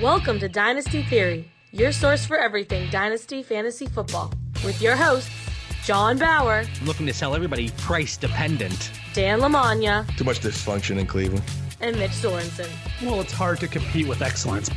Welcome to Dynasty Theory, your source for everything Dynasty Fantasy Football, with your hosts, John Bauer, I'm looking to sell everybody price dependent. Dan Lamagna, Too much dysfunction in Cleveland. and Mitch Sorensen. Well, it's hard to compete with excellence.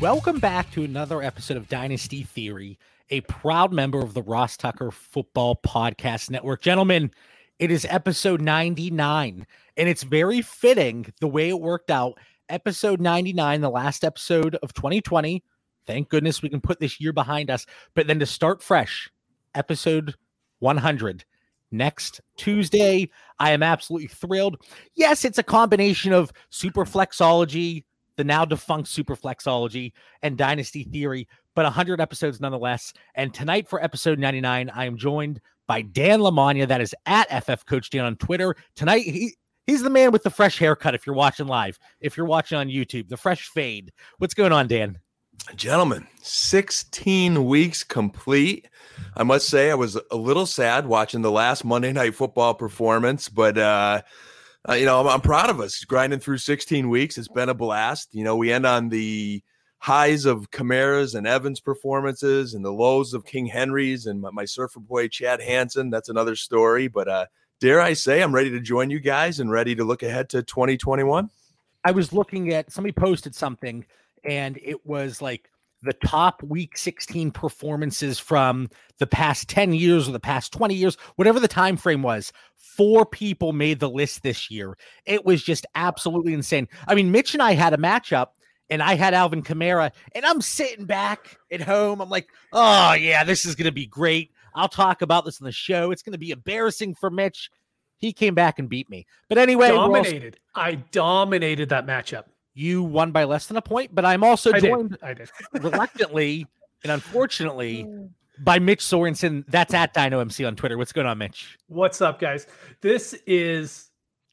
Welcome back to another episode of Dynasty Theory, a proud member of the Ross Tucker Football Podcast Network. Gentlemen, it is episode 99, and it's very fitting the way it worked out. Episode 99, the last episode of 2020. Thank goodness we can put this year behind us. But then to start fresh, episode 100 next Tuesday. I am absolutely thrilled. Yes, it's a combination of Superflexology, the now defunct Superflexology, and Dynasty Theory, but 100 episodes nonetheless. And tonight for episode 99, I am joined by Dan Lamagna, that is at FF Coach Dan on Twitter. Tonight, he, he's the man with the fresh haircut if you're watching live. If you're watching on YouTube, the fresh fade. What's going on, Dan? Gentlemen, 16 weeks complete. I must say, I was a little sad watching the last Monday Night Football performance, but, uh, uh, you know, I'm, I'm proud of us grinding through 16 weeks. It's been a blast. You know, we end on the highs of Kamara's and Evans performances and the lows of King Henry's and my, my surfer boy, Chad Hansen. That's another story. But uh, dare I say, I'm ready to join you guys and ready to look ahead to 2021. I was looking at somebody posted something and it was like the top week 16 performances from the past 10 years or the past 20 years whatever the time frame was four people made the list this year. It was just absolutely insane. I mean mitch and i had a matchup and i had alvin kamara and i'm sitting back at home. I'm like oh yeah this is going to be great i'll talk about this in the show it's going to be embarrassing for mitch he came back and beat me but anyway we're all- dominated. I dominated that matchup. you won by less than a point, but I'm also I joined did. I did. reluctantly and unfortunately by Mitch Sorensen. That's at Dyno MC on Twitter. What's going on, Mitch? What's up, guys? This is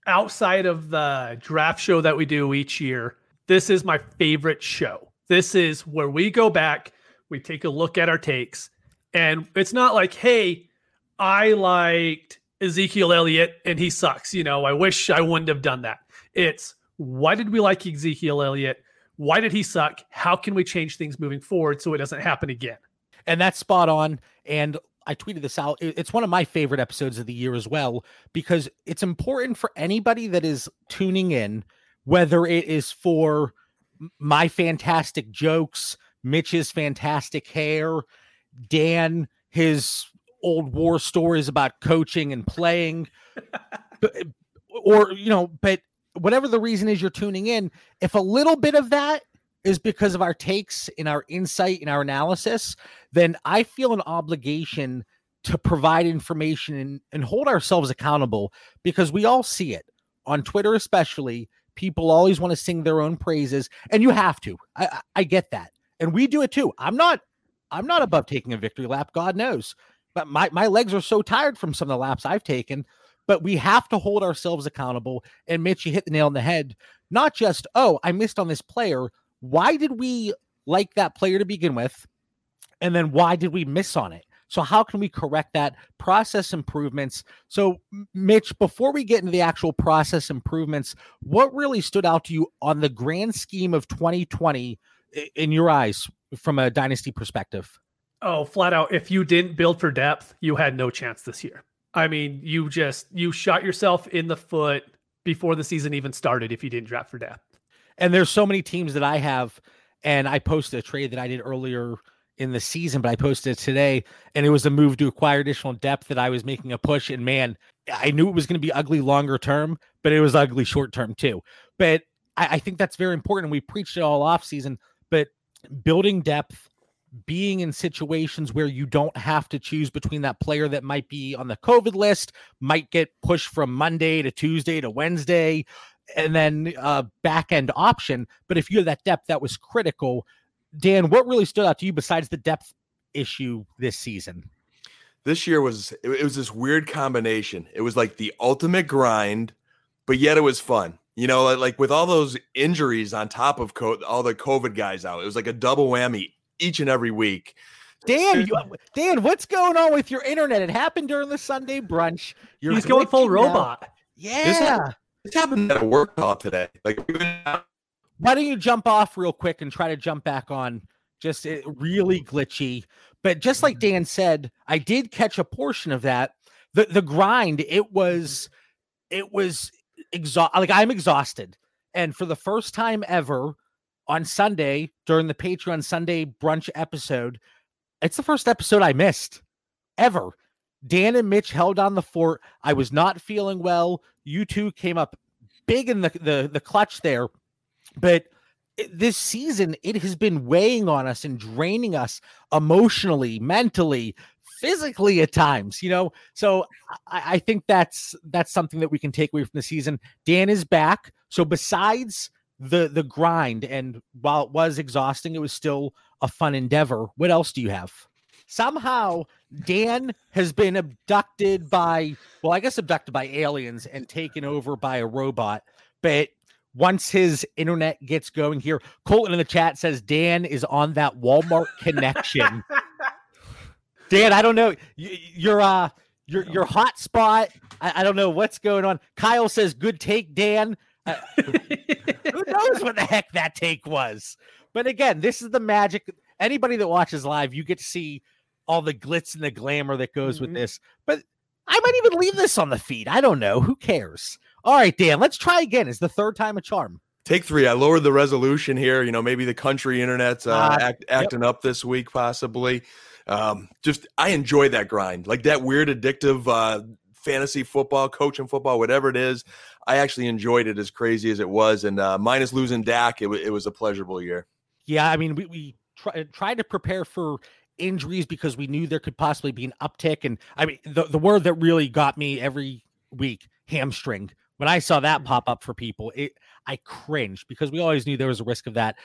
outside of the draft show that we do each year. This is my favorite show. This is where we go back, we take a look at our takes, and it's not like, hey, I liked Ezekiel Elliott and he sucks. You know, I wish I wouldn't have done that. It's why did we like Ezekiel Elliott? Why did he suck? How can we change things moving forward so it doesn't happen again? And that's spot on. And I tweeted this out. It's one of my favorite episodes of the year as well, because it's important for anybody that is tuning in, whether it is for my fantastic jokes, Mitch's fantastic hair, Dan, his old war stories about coaching and playing, or, you know, but whatever the reason is you're tuning in, if a little bit of that is because of our takes and our insight and our analysis, then I feel an obligation to provide information and, and hold ourselves accountable because we all see it on Twitter, especially. People always want to sing their own praises, and you have to. I- I get that, and we do it too. I'm not, I'm not above taking a victory lap. God knows, but my my legs are so tired from some of the laps I've taken. But we have to hold ourselves accountable. And Mitch, you hit the nail on the head. Not just, oh, I missed on this player. Why did we like that player to begin with? And then why did we miss on it? So how can we correct that? Process improvements. So Mitch, before we get into the actual process improvements, what really stood out to you on the grand scheme of 2020 i- in your eyes from a dynasty perspective? Oh, flat out. If you didn't build for depth, you had no chance this year. I mean, you just you shot yourself in the foot before the season even started if you didn't draft for depth. And there's so many teams that I have, and I posted a trade that I did earlier in the season, but I posted it today, and it was a move to acquire additional depth that I was making a push. And man, I knew it was going to be ugly longer term, but it was ugly short term too. But I, I think that's very important. We preached it all off season, but building depth, being in situations where you don't have to choose between that player that might be on the COVID list, might get pushed from Monday to Tuesday to Wednesday, and then uh back end option. But if you have that depth, that was critical. Dan, what really stood out to you besides the depth issue this season? This year was it was this weird combination. It was like the ultimate grind, but yet it was fun. You know, like, like with all those injuries on top of co- all the COVID guys out, it was like a double whammy each and every week. Dan, you, Dan, what's going on with your internet? It happened during the Sunday brunch. You're He's going full glitching out. robot. Yeah. This happened at a work call today. Like we've been out why don't you jump off real quick and try to jump back on? Just it, really glitchy. But just like mm-hmm. Dan said, I did catch a portion of that. The the grind, it was it was exhaust like I'm exhausted. And for the first time ever on Sunday during the Patreon Sunday brunch episode, it's the first episode I missed ever. Dan and Mitch held on the fort. I was not feeling well. You two came up big in the the, the clutch there, but this season it has been weighing on us and draining us emotionally, mentally, physically at times. You know, so I, I think that's that's something that we can take away from the season. Dan is back, so besides the the grind and while it was exhausting, it was still a fun endeavor. What else do you have? somehow Dan has been abducted by, well, I guess abducted by aliens and taken over by a robot. But once his internet gets going here, Colton in the chat says Dan is on that Walmart connection. Dan, I don't know. You're uh your your hotspot. I, I don't know what's going on. Kyle says good take, Dan. Uh, who knows what the heck that take was? But again, this is the magic. Anybody that watches live, you get to see all the glitz and the glamour that goes mm-hmm. with this. But I might even leave this on the feed. I don't know. Who cares? All right, Dan, let's try again. Is the third time a charm? Take three. I lowered the resolution here. You know, maybe the country internet's uh, uh, act, acting yep. up this week, possibly. Um, just I enjoy that grind, like that weird addictive uh, fantasy football, coaching football, whatever it is. I actually enjoyed it as crazy as it was, and uh, minus losing Dak, it, w- it was a pleasurable year. Yeah, I mean, we, we try, tried to prepare for injuries because we knew there could possibly be an uptick. And I mean, the, the word that really got me every week hamstring. When I saw that pop up for people, it I cringed because we always knew there was a risk of that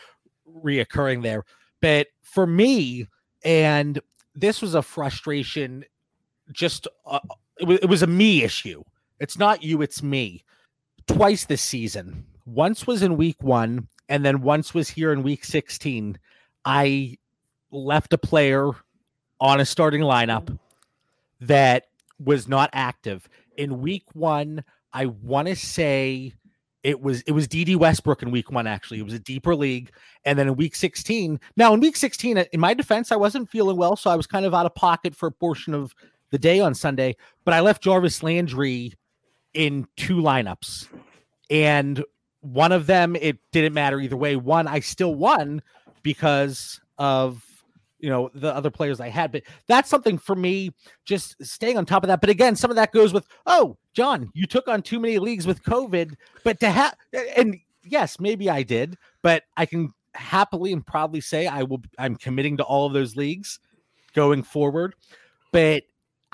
reoccurring there. But for me, and this was a frustration, just uh, it, was, it was a me issue. It's not you, it's me. Twice this season. Once was in week one, and then once was here in week 16. I left a player on a starting lineup that was not active in week one. I want to say it was it was Dede Westbrook in week one. Actually, it was a deeper league, and then in week sixteen. Now in week sixteen, in my defense, I wasn't feeling well, so I was kind of out of pocket for a portion of the day on Sunday. But I left Jarvis Landry in two lineups, and one of them it didn't matter either way. One I still won because of you know the other players I had. But that's something for me, just staying on top of that. But again, some of that goes with, oh, John, you took on too many leagues with COVID, but to have and yes, maybe I did, but I can happily and proudly say I will. I'm committing to all of those leagues going forward. But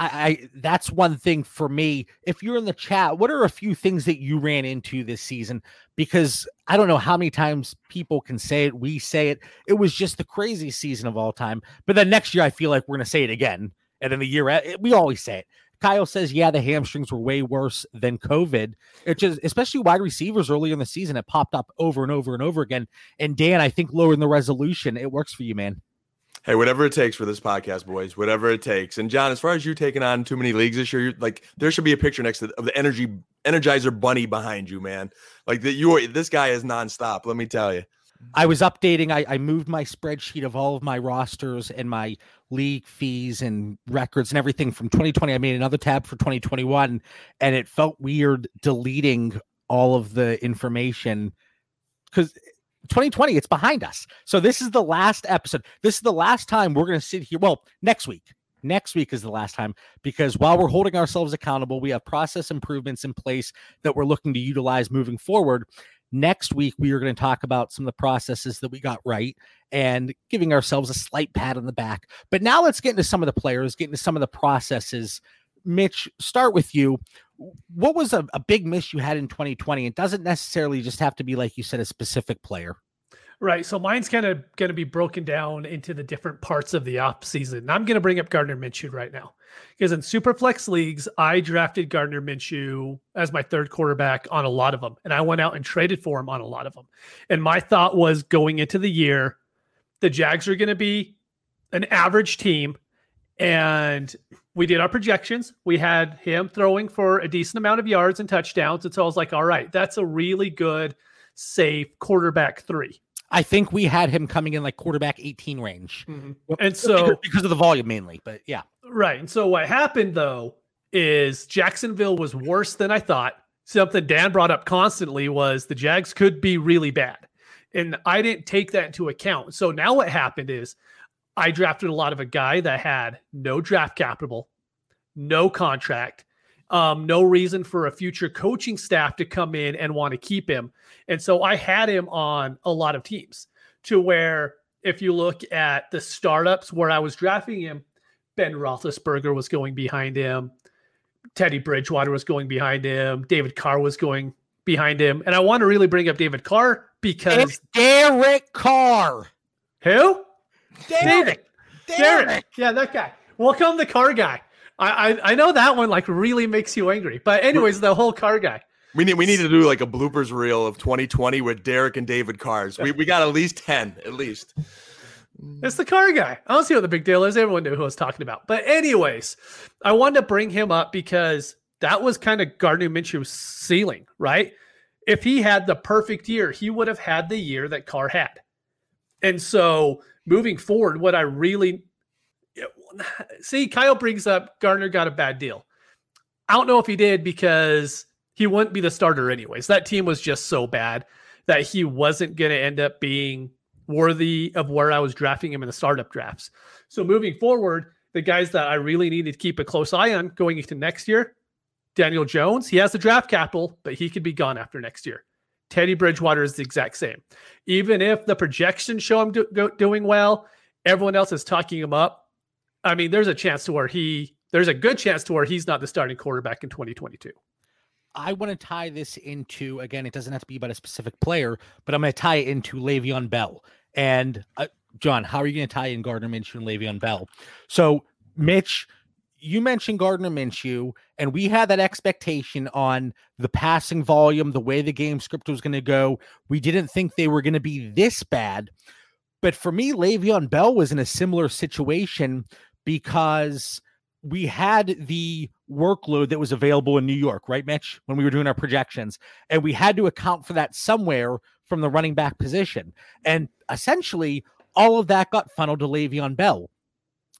I, I, that's one thing for me. If you're in the chat, what are a few things that you ran into this season? Because I don't know how many times people can say it. We say it. It was just the craziest season of all time. But then next year, I feel like we're to say it again. And then the year, eh, we always say it. Kyle says, yeah, the hamstrings were way worse than COVID. It just, especially wide receivers earlier in the season, it popped up over and over and over again. And Dan, I think lowering the resolution, it works for you, man. Hey, whatever it takes for this podcast, boys. Whatever it takes. And John, as far as you taking on too many leagues this year, like there should be a picture next to the, of the energy Energizer Bunny behind you, man. Like that, you are this guy is nonstop. Let me tell you. I was updating. I, I moved my spreadsheet of all of my rosters and my league fees and records and everything from 2020. I made another tab for 2021, and it felt weird deleting all of the information because 2020 it's behind us. So this is the last episode. This is the last time we're going to sit here well next week. Next week is the last time because while we're holding ourselves accountable we have process improvements in place that we're looking to utilize moving forward. Next week we are going to talk about some of the processes that we got right and giving ourselves a slight pat on the back. But now let's get into some of the players get into some of the processes. Mitch start with you what was a, a big miss you had in 2020? It doesn't necessarily just have to be like you said, a specific player. Right. So mine's kind of going to be broken down into the different parts of the off season. I'm going to bring up Gardner Minshew right now because in super flex leagues, I drafted Gardner Minshew as my third quarterback on a lot of them. And I went out and traded for him on a lot of them. And my thought was going into the year, the Jags are going to be an average team and we did our projections. We had him throwing for a decent amount of yards and touchdowns. And so I was like, all right, that's a really good safe quarterback three. I think we had him coming in like quarterback 18 range. Mm-hmm. And so because of the volume mainly, but yeah. Right. And so what happened though is Jacksonville was worse than I thought. Something Dan brought up constantly was the Jags could be really bad. And I didn't take that into account. So now what happened is I drafted a lot of a guy that had no draft capital, no contract, um, no reason for a future coaching staff to come in and want to keep him. And so I had him on a lot of teams to where if you look at the startups where I was drafting him, Ben Roethlisberger was going behind him. Teddy Bridgewater was going behind him. David Carr was going behind him. And I want to really bring up David Carr because it's Derek Carr. Who? Derek. Derek. Derek. Yeah, that guy. We'll call him the car guy. I, I, I know that one like really makes you angry. But anyways, the whole car guy. We need we need to do like a bloopers reel of 2020 with Derek and David Cars. We we got at least 10, at least. It's the car guy. I don't see what the big deal is. Everyone knew who I was talking about. But anyways, I wanted to bring him up because that was kind of Gardner Minshew's ceiling, right? If he had the perfect year, he would have had the year that Carr had. And so moving forward, what I really see, Kyle brings up Gardner got a bad deal. I don't know if he did because he wouldn't be the starter anyways. That team was just so bad that he wasn't going to end up being worthy of where I was drafting him in the startup drafts. So moving forward, the guys that I really need to keep a close eye on going into next year, Daniel Jones, he has the draft capital, but he could be gone after next year. Teddy Bridgewater is the exact same. Even if the projections show him do, go, doing well, everyone else is talking him up. I mean, there's a chance to where he, there's a good chance to where he's not the starting quarterback in 2022. I want to tie this into again. It doesn't have to be about a specific player, but I'm going to tie it into Le'Veon Bell. And uh, John, how are you going to tie in Gardner Minshew and Le'Veon Bell? So, Mitch, you mentioned Gardner Minshew, and we had that expectation on the passing volume, the way the game script was going to go. We didn't think they were going to be this bad. But for me, Le'Veon Bell was in a similar situation because we had the workload that was available in New York, right, Mitch, when we were doing our projections. And we had to account for that somewhere from the running back position. And essentially, all of that got funneled to Le'Veon Bell.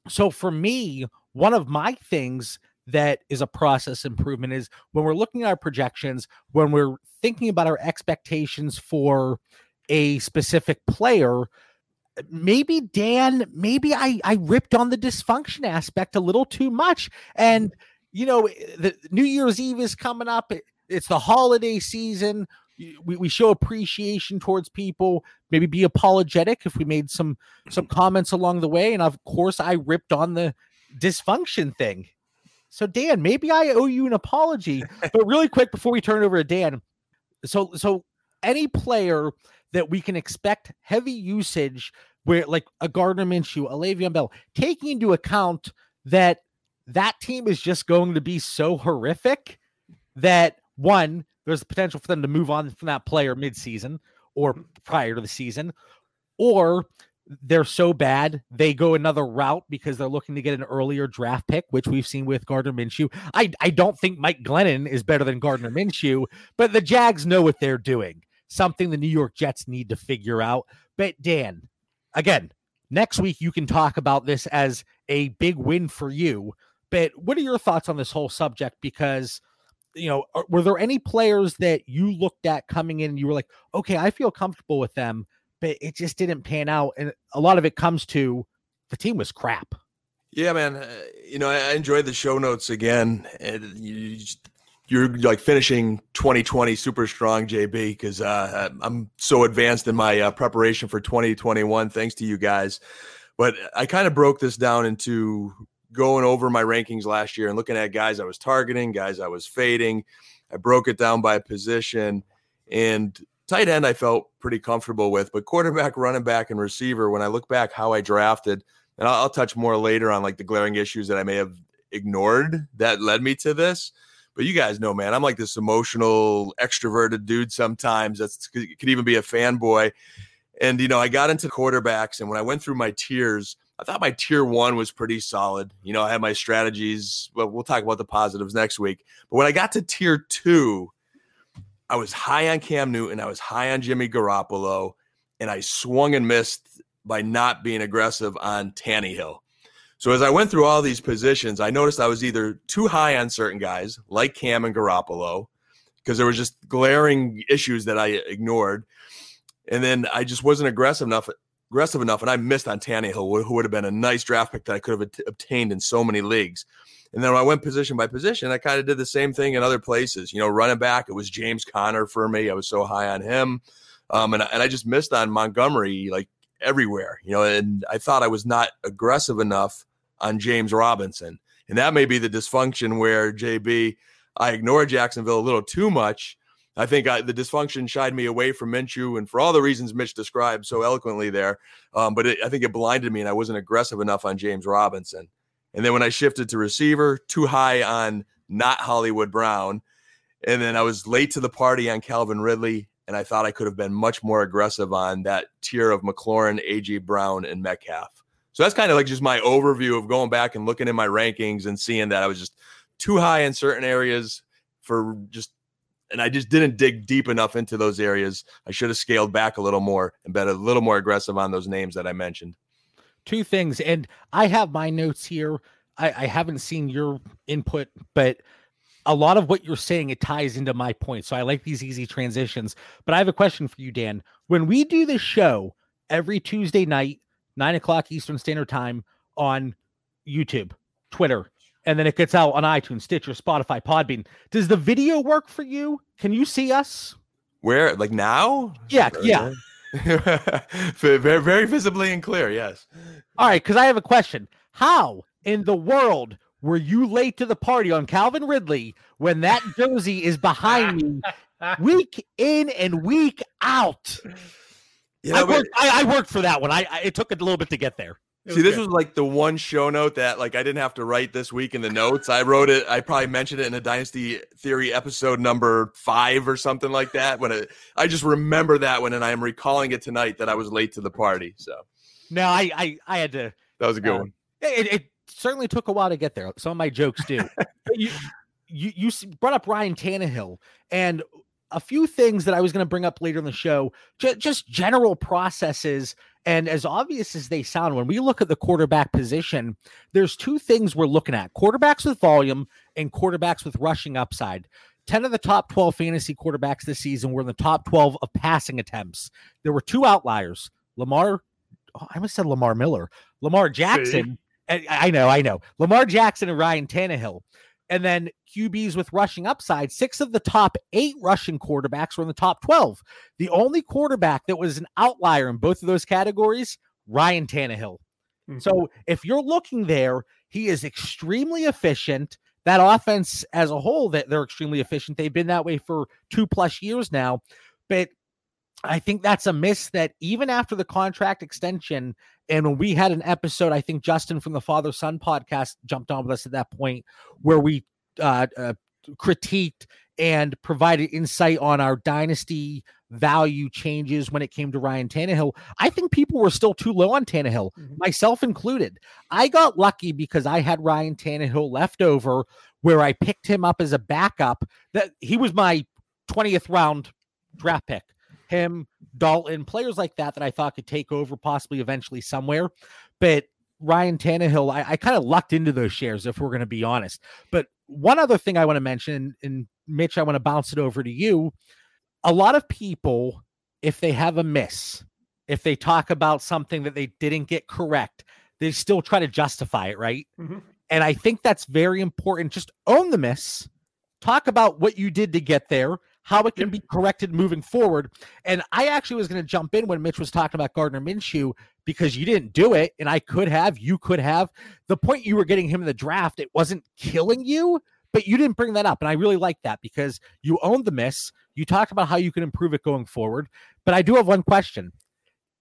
So for me, one of my things that is a process improvement is when we're looking at our projections, when we're thinking about our expectations for a specific player, maybe Dan, maybe I I ripped on the dysfunction aspect a little too much. And mm-hmm. you know, the New Year's Eve is coming up. It, it's the holiday season. We, we show appreciation towards people. Maybe be apologetic if we made some some comments along the way. And of course, I ripped on the dysfunction thing. So Dan, maybe I owe you an apology. but really quick before we turn over to Dan, so so any player that we can expect heavy usage where like a Gardner Minshew, a Le'Veon Bell, taking into account that that team is just going to be so horrific that one, there's the potential for them to move on from that player midseason or prior to the season, or they're so bad they go another route because they're looking to get an earlier draft pick, which we've seen with Gardner Minshew. I, I don't think Mike Glennon is better than Gardner Minshew, but the Jags know what they're doing. Something the New York Jets need to figure out. But Dan, again, next week you can talk about this as a big win for you. But what are your thoughts on this whole subject? Because you know, were there any players that you looked at coming in and you were like, okay, I feel comfortable with them, but it just didn't pan out. And a lot of it comes to the team was crap. Yeah, man. Uh, you know, I, I enjoyed the show notes again. And you just, you're like finishing 2020 super strong, JB, because uh, I'm so advanced in my uh, preparation for 2021. Thanks to you guys. But I kind of broke this down into going over my rankings last year and looking at guys I was targeting, guys I was fading. I broke it down by position. And tight end, I felt pretty comfortable with. But quarterback, running back, and receiver, when I look back how I drafted, and I'll, I'll touch more later on like the glaring issues that I may have ignored that led me to this. But you guys know, man, I'm like this emotional, extroverted dude sometimes. That's could even be a fanboy. And you know, I got into quarterbacks, and when I went through my tiers, I thought my tier one was pretty solid. You know, I had my strategies. Well, we'll talk about the positives next week. But when I got to tier two, I was high on Cam Newton, I was high on Jimmy Garoppolo, and I swung and missed by not being aggressive on Tannehill. So as I went through all these positions, I noticed I was either too high on certain guys, like Cam and Garoppolo, because there was just glaring issues that I ignored, and then I just wasn't aggressive enough. Aggressive enough, and I missed on Tannehill, who would have been a nice draft pick that I could have obtained in so many leagues. And then when I went position by position, I kind of did the same thing in other places. You know, running back, it was James Conner for me. I was so high on him. Um, and, and I just missed on Montgomery like everywhere, you know, and I thought I was not aggressive enough on James Robinson. And that may be the dysfunction where JB, I ignored Jacksonville a little too much. I think I, the dysfunction shied me away from Minshew, and for all the reasons Mitch described so eloquently there. Um, but it, I think it blinded me, and I wasn't aggressive enough on James Robinson. And then when I shifted to receiver, too high on not Hollywood Brown. And then I was late to the party on Calvin Ridley. And I thought I could have been much more aggressive on that tier of McLaurin, AJ Brown, and Metcalf. So that's kind of like just my overview of going back and looking in my rankings and seeing that I was just too high in certain areas for just, and I just didn't dig deep enough into those areas. I should have scaled back a little more and been a little more aggressive on those names that I mentioned two things, and I have my notes here. I, I haven't seen your input, but a lot of what you're saying it ties into my point. So I like these easy transitions. But I have a question for you, Dan. When we do this show every Tuesday night, nine o'clock Eastern Standard Time on YouTube, Twitter, and then it gets out on iTunes, Stitcher, Spotify, Podbean. Does the video work for you? Can you see us? Where, like now? Yeah, yeah. very, very visibly and clear. Yes. All right, because I have a question. How in the world were you late to the party on Calvin Ridley when that jersey is behind me week in and week out? You know, I, worked, I, I, worked, for that one. I, I, it took a little bit to get there. See, this was like the one show note that like I didn't have to write this week in the notes. I wrote it. I probably mentioned it in a Dynasty Theory episode number five or something like that. When it, I just remember that one, and I am recalling it tonight that I was late to the party. So no, I I, I had to. That was a good uh, one. It, it, certainly took a while to get there. Some of my jokes do. you, you you brought up Ryan Tannehill, and a few things that I was going to bring up later in the show, just general processes. And as obvious as they sound, when we look at the quarterback position, there's two things we're looking at quarterbacks with volume and quarterbacks with rushing upside. 10 of the top 12 fantasy quarterbacks this season were in the top 12 of passing attempts. There were two outliers Lamar, oh, I almost said Lamar Miller, Lamar Jackson. I know, I know. Lamar Jackson and Ryan Tannehill. And then QBs with rushing upside, six of the top eight rushing quarterbacks were in the top 12. The only quarterback that was an outlier in both of those categories, Ryan Tannehill. Mm-hmm. So if you're looking there, he is extremely efficient. That offense as a whole, that they're extremely efficient. They've been that way for two plus years now. But I think that's a miss that even after the contract extension, and when we had an episode, I think Justin from the Father Son podcast jumped on with us at that point where we uh, uh, critiqued and provided insight on our dynasty value changes when it came to Ryan Tannehill. I think people were still too low on Tannehill, mm-hmm. myself included. I got lucky because I had Ryan Tannehill left over where I picked him up as a backup. That he was my 20th round draft pick him, Dalton, players like that that I thought could take over possibly eventually somewhere. But Ryan Tannehill, I, I kind of lucked into those shares if we're going to be honest. But one other thing I want to mention, and Mitch, I want to bounce it over to you. A lot of people, if they have a miss, if they talk about something that they didn't get correct, they still try to justify it, right? Mm-hmm. And I think that's very important. Just own the miss, talk about what you did to get there, how it can be corrected moving forward. And I actually was going to jump in when Mitch was talking about Gardner Minshew because you didn't do it, and I could have, you could have. The point you were getting him in the draft, it wasn't killing you, but you didn't bring that up. And I really like that because you owned the miss. You talked about how you can improve it going forward. But I do have one question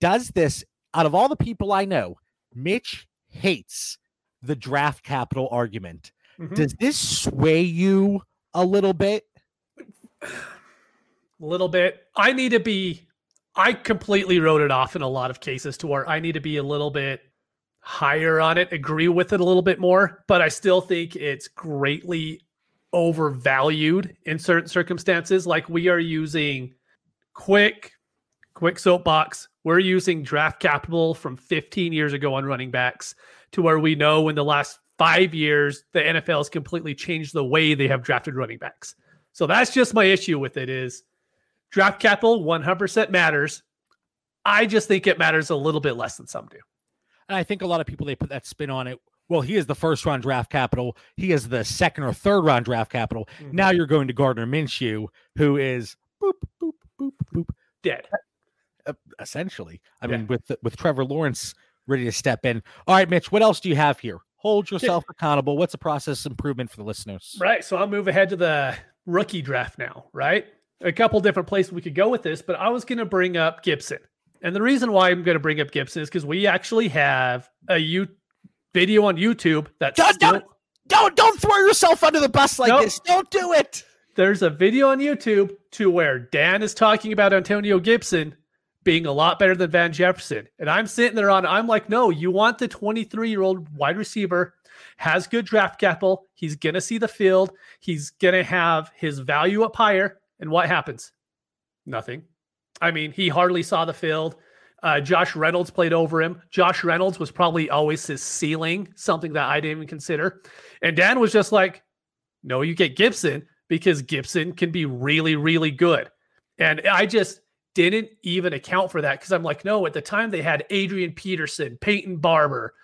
Does this, out of all the people I know, Mitch hates the draft capital argument. Mm-hmm. Does this sway you a little bit? A little bit. I need to be. I completely wrote it off in a lot of cases to where I need to be a little bit higher on it, agree with it a little bit more, but I still think it's greatly overvalued in certain circumstances. Like we are using quick, quick soapbox. We're using draft capital from 15 years ago on running backs to where we know in the last five years the NFL has completely changed the way they have drafted running backs. So that's just my issue with it is draft capital 100% matters. I just think it matters a little bit less than some do. And I think a lot of people they put that spin on it. Well, he is the first round draft capital. He is the second or third round draft capital. Mm-hmm. Now you're going to Gardner Minshew, who is boop boop boop boop dead. Uh, essentially, I yeah. mean, with with Trevor Lawrence ready to step in. All right, Mitch, what else do you have here? Hold yourself accountable. What's a process improvement for the listeners? Right. So I'll move ahead to the rookie draft now. Right. A couple different places we could go with this, but I was going to bring up Gibson. And the reason why I'm going to bring up Gibson is because we actually have a U- video on YouTube that don't, still- don't, don't don't throw yourself under the bus like nope. this. Don't do it. There's a video on YouTube to where Dan is talking about Antonio Gibson being a lot better than Van Jefferson. And I'm sitting there on I'm like, no, you want the 23-year-old wide receiver has good draft capital. He's going to see the field. He's going to have his value up higher. And what happens? Nothing. I mean, he hardly saw the field. Uh, Josh Reynolds played over him. Josh Reynolds was probably always his ceiling, something that I didn't even consider. And Dan was just like, no, you get Gibson because Gibson can be really, really good. And I just didn't even account for that because I'm like, no, at the time they had Adrian Peterson, Peyton Barber.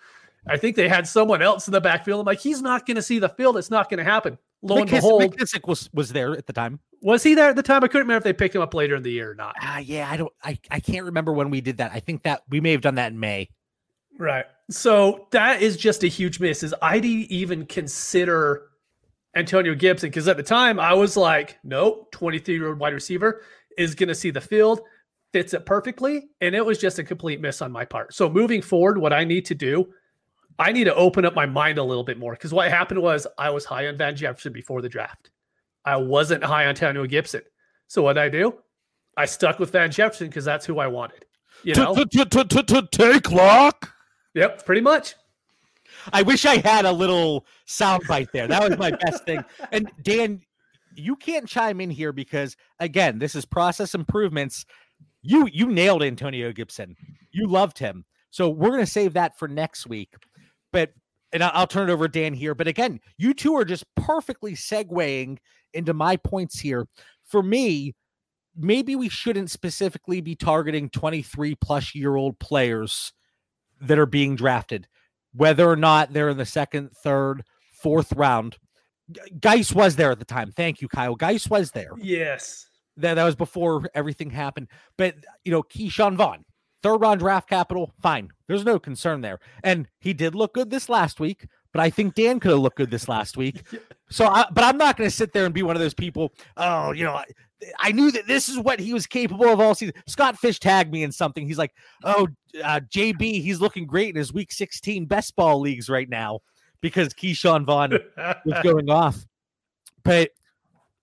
I think they had someone else in the backfield. I'm like, he's not going to see the field. It's not going to happen. Lo and behold, McKissic was was there at the time. Was he there at the time? I couldn't remember if they picked him up later in the year or not. Ah, uh, yeah, I don't. I I can't remember when we did that. I think that we may have done that in May. Right. So that is just a huge miss. Is I didn't even consider Antonio Gibson because at the time I was like, nope, 23 year old wide receiver is going to see the field, fits it perfectly, and it was just a complete miss on my part. So moving forward, what I need to do I need to open up my mind a little bit more because what happened was I was high on Van Jefferson before the draft. I wasn't high on Antonio Gibson. So what did I do? I stuck with Van Jefferson because that's who I wanted. You know, take lock. Yep, pretty much. I wish I had a little soundbite there. That was my best thing. And Dan, you can't chime in here because again, this is process improvements. You you nailed Antonio Gibson. You loved him. So we're going to save that for next week but and I'll turn it over to Dan here. But again, you two are just perfectly segueing into my points here. For me, maybe we shouldn't specifically be targeting 23 plus year old players that are being drafted, whether or not they're in the second, third, fourth round. Guice was there at the time. Thank you, Kyle. Guice was there. Yes. That, that was before everything happened. But, you know, Ke'Shawn Vaughn, third round draft capital, fine. There's no concern there. And he did look good this last week, but I think Dan could have looked good this last week. So, I, but I'm not going to sit there and be one of those people. Oh, you know, I, I, knew that this is what he was capable of all season. Scott Fish tagged me in something. He's like, "Oh, uh, JB, he's looking great in his Week 16 best ball leagues right now because Ke'Shawn Vaughn was going off." But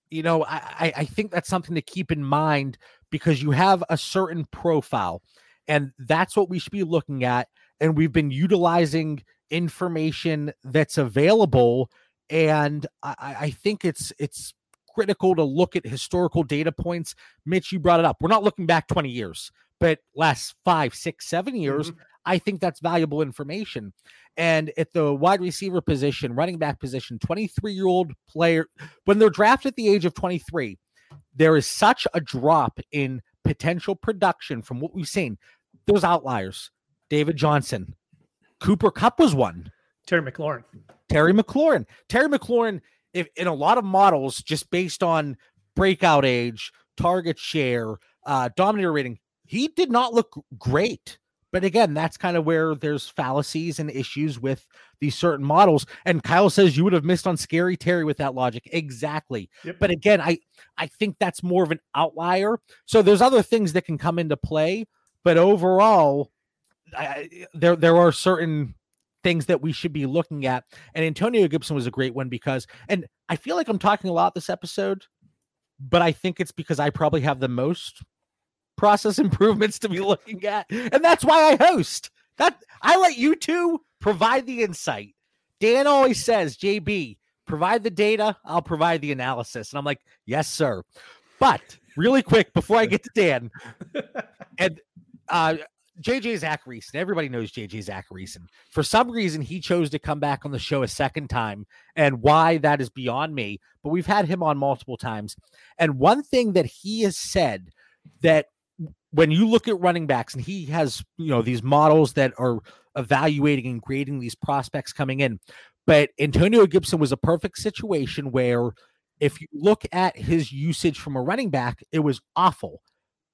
you know, I, I think that's something to keep in mind because you have a certain profile and that's what we should be looking at. And we've been utilizing information that's available. And I, I think it's it's critical to look at historical data points. Mitch, you brought it up. We're not looking back 20 years, but last five, six, seven years. Mm-hmm. I think that's valuable information. And at the wide receiver position, running back position, 23 year old player, when they're drafted at the age of 23, there is such a drop in potential production from what we've seen. Those outliers, David Johnson, Cooper Kupp was one. Terry McLaurin. Terry McLaurin. Terry McLaurin, if in a lot of models, just based on breakout age, target share, uh, dominator rating, he did not look great. But again, that's kind of where there's fallacies and issues with these certain models. And Kyle says you would have missed on Scary Terry with that logic. Exactly. Yep. But again, I I think that's more of an outlier. So there's other things that can come into play, but overall, I, there there are certain things that we should be looking at. And Antonio Gibson was a great one because, and I feel like I'm talking a lot this episode, but I think it's because I probably have the most process improvements to be looking at. And that's why I host. That I let you two provide the insight. Dan always says, JB, provide the data, I'll provide the analysis. And I'm like, yes, sir. But really quick before I get to Dan, and uh, JJ Zachariason, everybody knows JJ Zachariason. For some reason, he chose to come back on the show a second time, and why that is beyond me. But we've had him on multiple times. And one thing that he has said that when you look at running backs, and he has, you know, these models that are evaluating and grading these prospects coming in. But Antonio Gibson was a perfect situation where if you look at his usage from a running back, it was awful.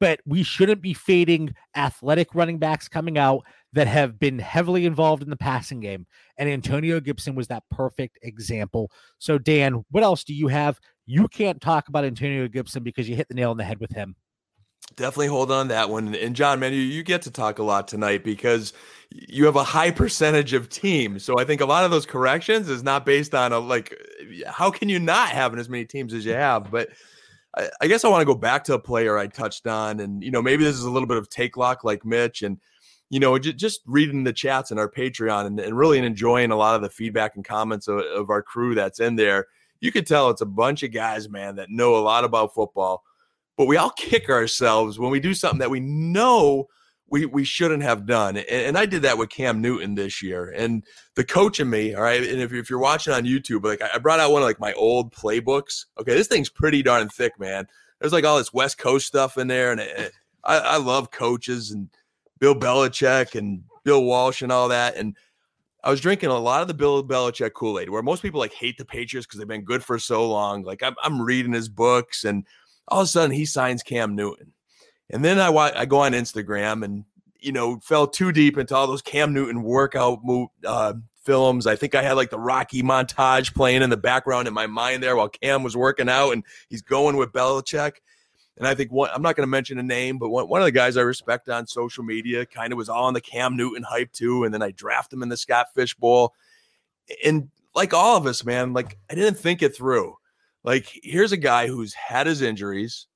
But we shouldn't be fading athletic running backs coming out that have been heavily involved in the passing game. And Antonio Gibson was that perfect example. So, Dan, what else do you have? You can't talk about Antonio Gibson because you hit the nail on the head with him definitely hold on that one. And John, man, you, you get to talk a lot tonight because you have a high percentage of teams. So I think a lot of those corrections is not based on a like how can you not having as many teams as you have? But I, I guess I want to go back to a player I touched on, and you know maybe this is a little bit of take lock like Mitch, and you know just reading the chats in our Patreon and, and, really enjoying a lot of the feedback and comments of, of our crew that's in there. You could tell it's a bunch of guys, man, that know a lot about football but we all kick ourselves when we do something that we know we we shouldn't have done. And, and, I did that with Cam Newton this year. And the coach in me, all right. And if, if you're watching on YouTube, like I brought out one of like my old playbooks. Okay, this thing's pretty darn thick, man. There's like all this West Coast stuff in there, and it, I, I love coaches and Bill Belichick and Bill Walsh and all that. And I was drinking a lot of the Bill Belichick Kool Aid, where most people like hate the Patriots because they've been good for so long. Like I'm, I'm reading his books and all of a sudden he signs Cam Newton. And then I I go on Instagram and you know fell too deep into all those Cam Newton workout move, uh, films. I think I had like the Rocky montage playing in the background in my mind there while Cam was working out and he's going with Belichick. And I think one, I'm not going to mention a name, but one, one of the guys I respect on social media kind of was all on the Cam Newton hype too. And then I draft him in the Scott Fish Bowl. And like all of us, man, like I didn't think it through. Like, here's a guy who's had his injuries,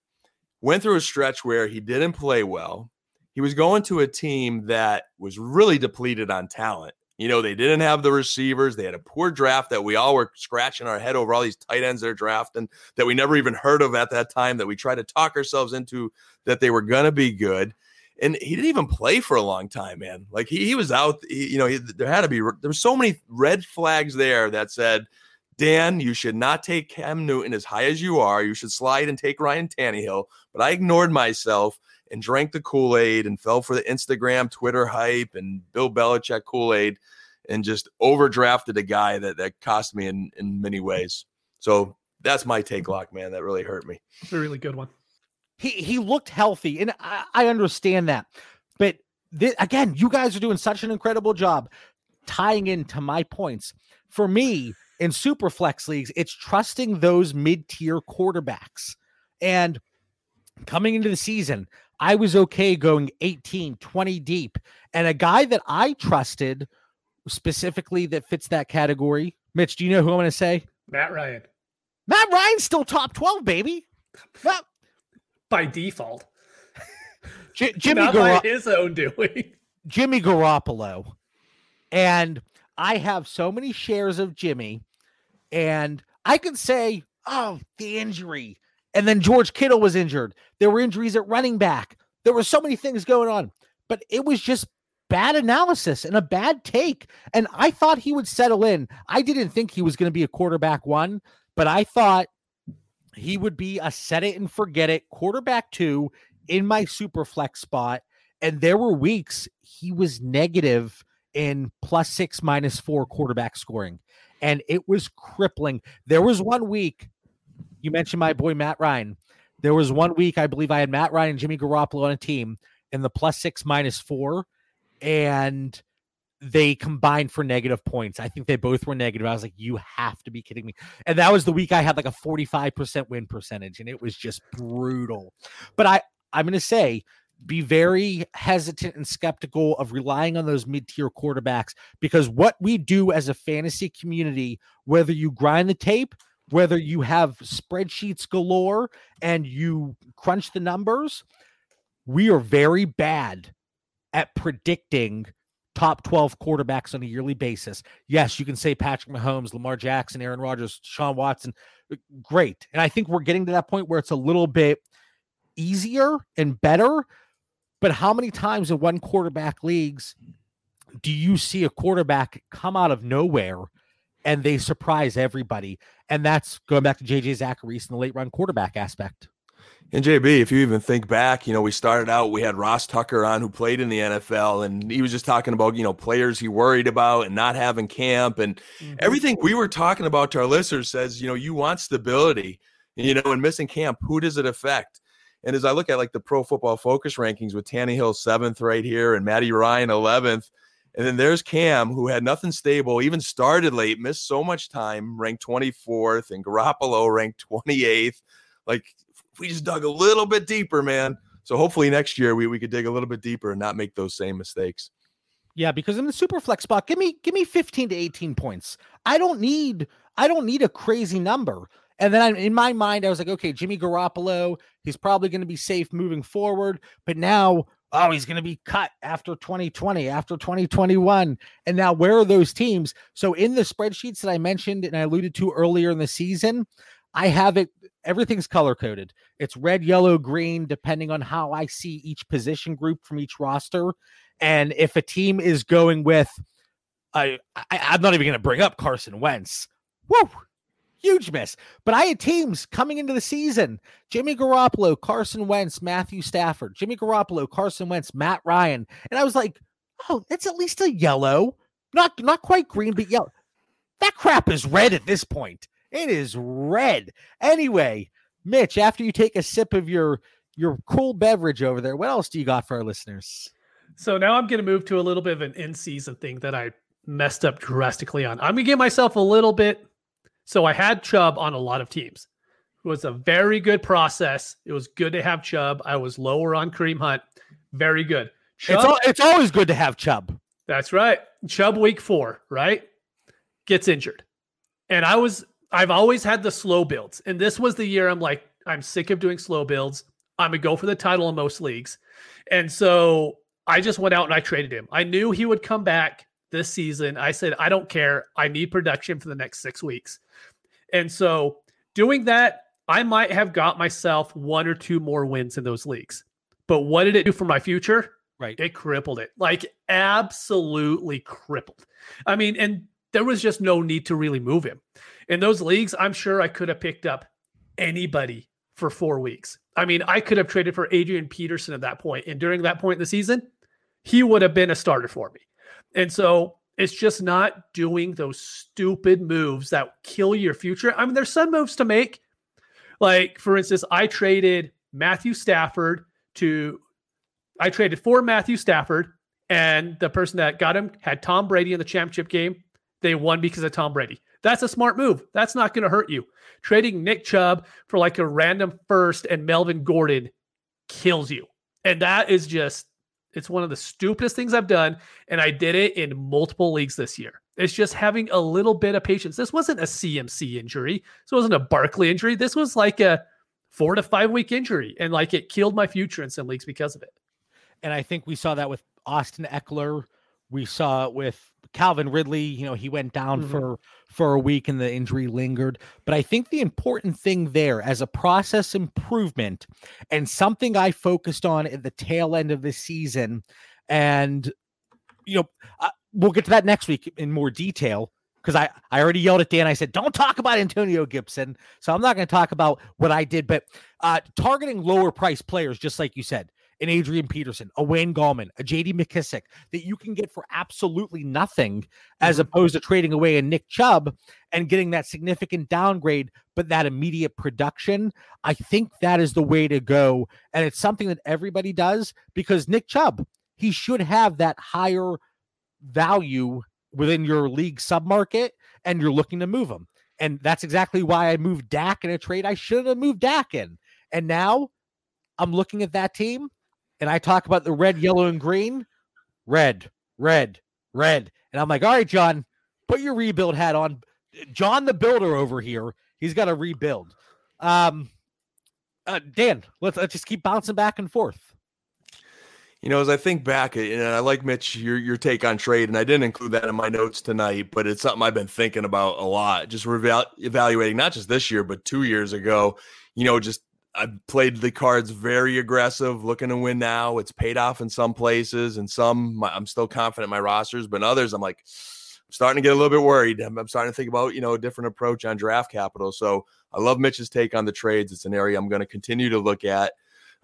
went through a stretch where he didn't play well. He was going to a team that was really depleted on talent. You know, they didn't have the receivers. They had a poor draft that we all were scratching our head over all these tight ends they're drafting that we never even heard of at that time that we tried to talk ourselves into that they were going to be good. And he didn't even play for a long time, man. Like he, he was out, he, you know, he, there had to be, there were so many red flags there that said, Dan, you should not take Cam Newton as high as you are. You should slide and take Ryan Tannehill. But I ignored myself and drank the Kool Aid and fell for the Instagram, Twitter hype and Bill Belichick Kool Aid and just overdrafted a guy that, that cost me in, in many ways. So that's my take lock, man. That really hurt me. It's a really good one. He he looked healthy, and I, I understand that. But th- again, you guys are doing such an incredible job tying into my points. For me, in super flex leagues, it's trusting those mid tier quarterbacks. And coming into the season, I was okay going 18, 20 deep. And a guy that I trusted specifically that fits that category, Mitch, do you know who I'm going to say? Matt Ryan. Matt Ryan's still top 12, baby. Well, by default. J- Jimmy Not Gar- by his own doing. Jimmy Garoppolo. And I have so many shares of Jimmy, and I could say, oh, the injury. And then George Kittle was injured. There were injuries at running back. There were so many things going on, but it was just bad analysis and a bad take. And I thought he would settle in. I didn't think he was going to be a quarterback one, but I thought he would be a set it and forget it quarterback two in my super flex spot. And there were weeks he was negative in plus six, minus four quarterback scoring. And it was crippling. There was one week, you mentioned my boy Matt Ryan. There was one week, I believe I had Matt Ryan and Jimmy Garoppolo on a team in the plus six, minus four, and they combined for negative points. I think they both were negative. I was like, you have to be kidding me. And that was the week I had like a 45% win percentage, and it was just brutal. But I, I'm going to say be very hesitant and skeptical of relying on those mid-tier quarterbacks because what we do as a fantasy community whether you grind the tape whether you have spreadsheets galore and you crunch the numbers we are very bad at predicting top 12 quarterbacks on a yearly basis. Yes, you can say Patrick Mahomes, Lamar Jackson, Aaron Rodgers, Sean Watson. Uh, great. And I think we're getting to that point where it's a little bit easier and better. But how many times in one quarterback leagues do you see a quarterback come out of nowhere and they surprise everybody? And that's going back to JJ Zachariason and the late run quarterback aspect. And JB, if you even think back, you know, we started out, we had Ross Tucker on who played in the NFL, and he was just talking about, you know, players he worried about and not having camp. And mm-hmm. everything we were talking about to our listeners says, you know, you want stability, you know, and missing camp, who does it affect? And as I look at like the pro football focus rankings with Tannehill seventh right here and Matty Ryan 11th, and then there's Cam, who had nothing stable, even started late, missed so much time, ranked 24th, and Garoppolo ranked 28th. Like we just dug a little bit deeper, man. So hopefully next year we, we could dig a little bit deeper and not make those same mistakes. Yeah, because in the super flex spot, give me give me 15 to 18 points. I don't need I don't need a crazy number. And then I, in my mind, I was like, okay, Jimmy Garoppolo, he's probably going to be safe moving forward. But now oh, he's going to be cut after 2020, after 2021. And now, where are those teams? So, in the spreadsheets that I mentioned and I alluded to earlier in the season, I have it, everything's color coded. It's red, yellow, green, depending on how I see each position group from each roster. And if a team is going with, I, I I'm not even going to bring up Carson Wentz. Woo! Huge miss. But I had teams coming into the season: Jimmy Garoppolo, Carson Wentz, Matthew Stafford, Jimmy Garoppolo, Carson Wentz, Matt Ryan, and I was like, "Oh, that's at least a yellow, not not quite green, but yellow." That crap is red at this point. It is red. Anyway, Mitch, after you take a sip of your your cool beverage over there, what else do you got for our listeners? So now I'm going to move to a little bit of an in season thing that I messed up drastically on. I'm going to give myself a little bit so I had Chubb on a lot of teams. It was a very good process. It was good to have Chubb. I was lower on Kareem Hunt. Very good. Chubb, it's, all, it's always good to have Chubb. That's right. Chubb week four, right? Gets injured. And I was, I've always had the slow builds. And this was the year I'm like, I'm sick of doing slow builds. I'm going to go for the title in most leagues. And so I just went out and I traded him. I knew he would come back this season. I said, I don't care. I need production for the next six weeks. And so doing that, I might have got myself one or two more wins in those leagues. But what did it do for my future? Right. It crippled it. Like absolutely crippled. I mean, and there was just no need to really move him. In those leagues, I'm sure I could have picked up anybody for four weeks. I mean, I could have traded for Adrian Peterson at that point, And during that point in the season, he would have been a starter for me. And so it's just not doing those stupid moves that kill your future. I mean, there's some moves to make. Like, for instance, I traded Matthew Stafford to, I traded for Matthew Stafford, and the person that got him had Tom Brady in the championship game. They won because of Tom Brady. That's a smart move. That's not going to hurt you. Trading Nick Chubb for like a random first and Melvin Gordon kills you. And that is just it's one of the stupidest things I've done, and I did it in multiple leagues this year. It's just having a little bit of patience. This wasn't a CMC injury. This wasn't a Barkley injury. This was like a four to five week injury, and like it killed my future in some leagues because of it. And I think we saw that with Austin Ekeler. We saw it with Calvin Ridley. You know, he went down mm-hmm. for for a week and the injury lingered. But I think the important thing there as a process improvement and something I focused on at the tail end of the season, and you know, uh, we'll get to that next week in more detail because I, I already yelled at Dan. I said, don't talk about Antonio Gibson. So I'm not going to talk about what I did, but uh, targeting lower price players, just like you said, an Adrian Peterson, a Wayne Gallman, a JD McKissic that you can get for absolutely nothing as mm-hmm. opposed to trading away a Nick Chubb and getting that significant downgrade, but that immediate production. I think that is the way to go. And it's something that everybody does because Nick Chubb, he should have that higher value within your league submarket and you're looking to move him. And that's exactly why I moved Dak in a trade I shouldn't have moved Dak in. And now I'm looking at that team and I talk about the red, yellow, and green, red, red, red. And I'm like, all right, John, put your rebuild hat on. John the builder over here, he's got to rebuild. Um, uh, Dan, let's, let's just keep bouncing back and forth. You know, as I think back, and I like Mitch, your your take on trade, and I didn't include that in my notes tonight, but it's something I've been thinking about a lot. Just reval- evaluating not just this year, but two years ago. You know, just I played the cards very aggressive, looking to win now. It's paid off in some places, and some I'm still confident my rosters, but in others, I'm like, I'm starting to get a little bit worried. I'm, I'm starting to think about you know a different approach on draft capital. So I love Mitch's take on the trades. It's an area I'm going to continue to look at.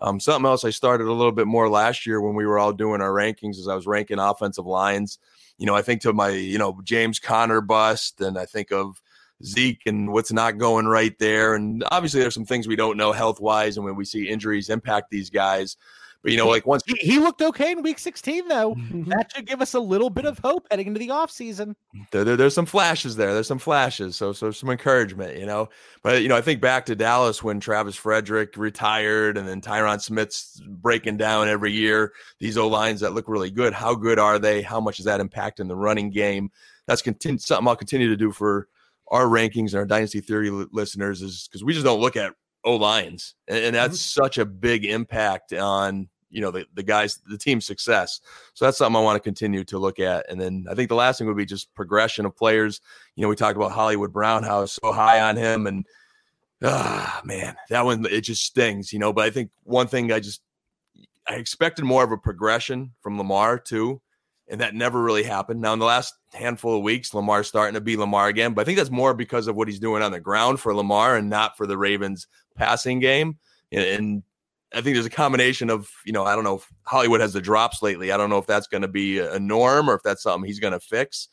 Um, something else I started a little bit more last year when we were all doing our rankings as I was ranking offensive lines. You know, I think to my, you know, James Conner bust, and I think of Zeke and what's not going right there. And obviously, there's some things we don't know health wise, and when we see injuries impact these guys. But you know, like once he, he looked okay in week 16, though, mm-hmm. that should give us a little bit of hope heading into the offseason. There, there, there's some flashes there. There's some flashes. So, so some encouragement, you know. But you know, I think back to Dallas when Travis Frederick retired, and then Tyron Smith's breaking down every year. These O lines that look really good. How good are they? How much is that impacting the running game? That's continu- something I'll continue to do for our rankings and our dynasty theory listeners is because we just don't look at O lines, and, and, that's mm-hmm. such a big impact on you know the, the guys the team's success so that's something i want to continue to look at and then i think the last thing would be just progression of players you know we talked about hollywood brown how so high on him and ah man that one it just stings you know but i think one thing i just i expected more of a progression from lamar too and that never really happened now in the last handful of weeks lamar's starting to be lamar again but i think that's more because of what he's doing on the ground for lamar and not for the ravens passing game and I think there's a combination of, you know, I don't know if Hollywood has the drops lately. I don't know if that's going to be a norm or if that's something he's going to fix.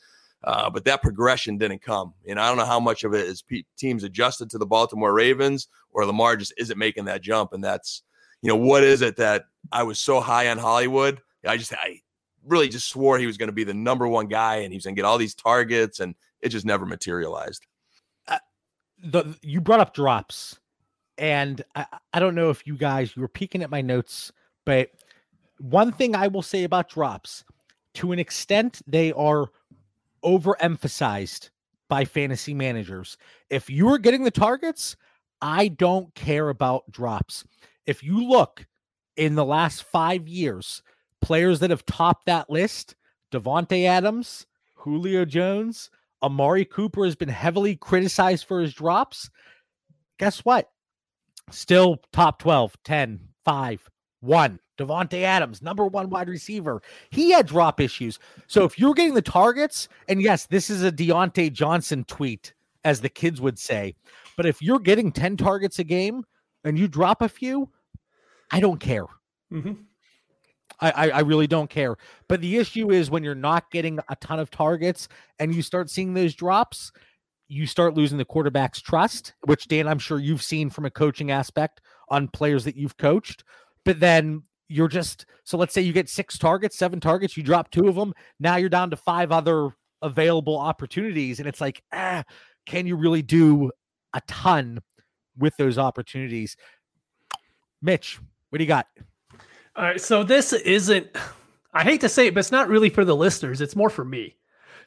Uh, but that progression didn't come. And I don't know how much of it is pe- teams adjusted to the Baltimore Ravens or Lamar just isn't making that jump. And that's, you know, what is it that I was so high on Hollywood? I just, I really just swore he was going to be the number one guy and he was going to get all these targets and it just never materialized. Uh, the, you brought up drops and I, I don't know if you guys you were peeking at my notes, but one thing I will say about drops, to an extent, they are overemphasized by fantasy managers. If you are getting the targets, I don't care about drops. If you look in the last five years, players that have topped that list, Davante Adams, Julio Jones, Amari Cooper has been heavily criticized for his drops. Guess what? Still top 12, 10, 5, 1. Davante Adams, number one wide receiver. He had drop issues. So if you're getting the targets, and yes, this is a Diontae Johnson tweet, as the kids would say. But if you're getting 10 targets a game and you drop a few, I don't care. Mm-hmm. I, I, really don't care. But the issue is when you're not getting a ton of targets and you start seeing those drops, you start losing the quarterback's trust, which Dan, I'm sure you've seen from a coaching aspect on players that you've coached. But then you're just so let's say you get six targets, seven targets, you drop two of them. Now you're down to five other available opportunities. And it's like, ah, can you really do a ton with those opportunities? Mitch, what do you got? All right. So this isn't, I hate to say it, but it's not really for the listeners. It's more for me.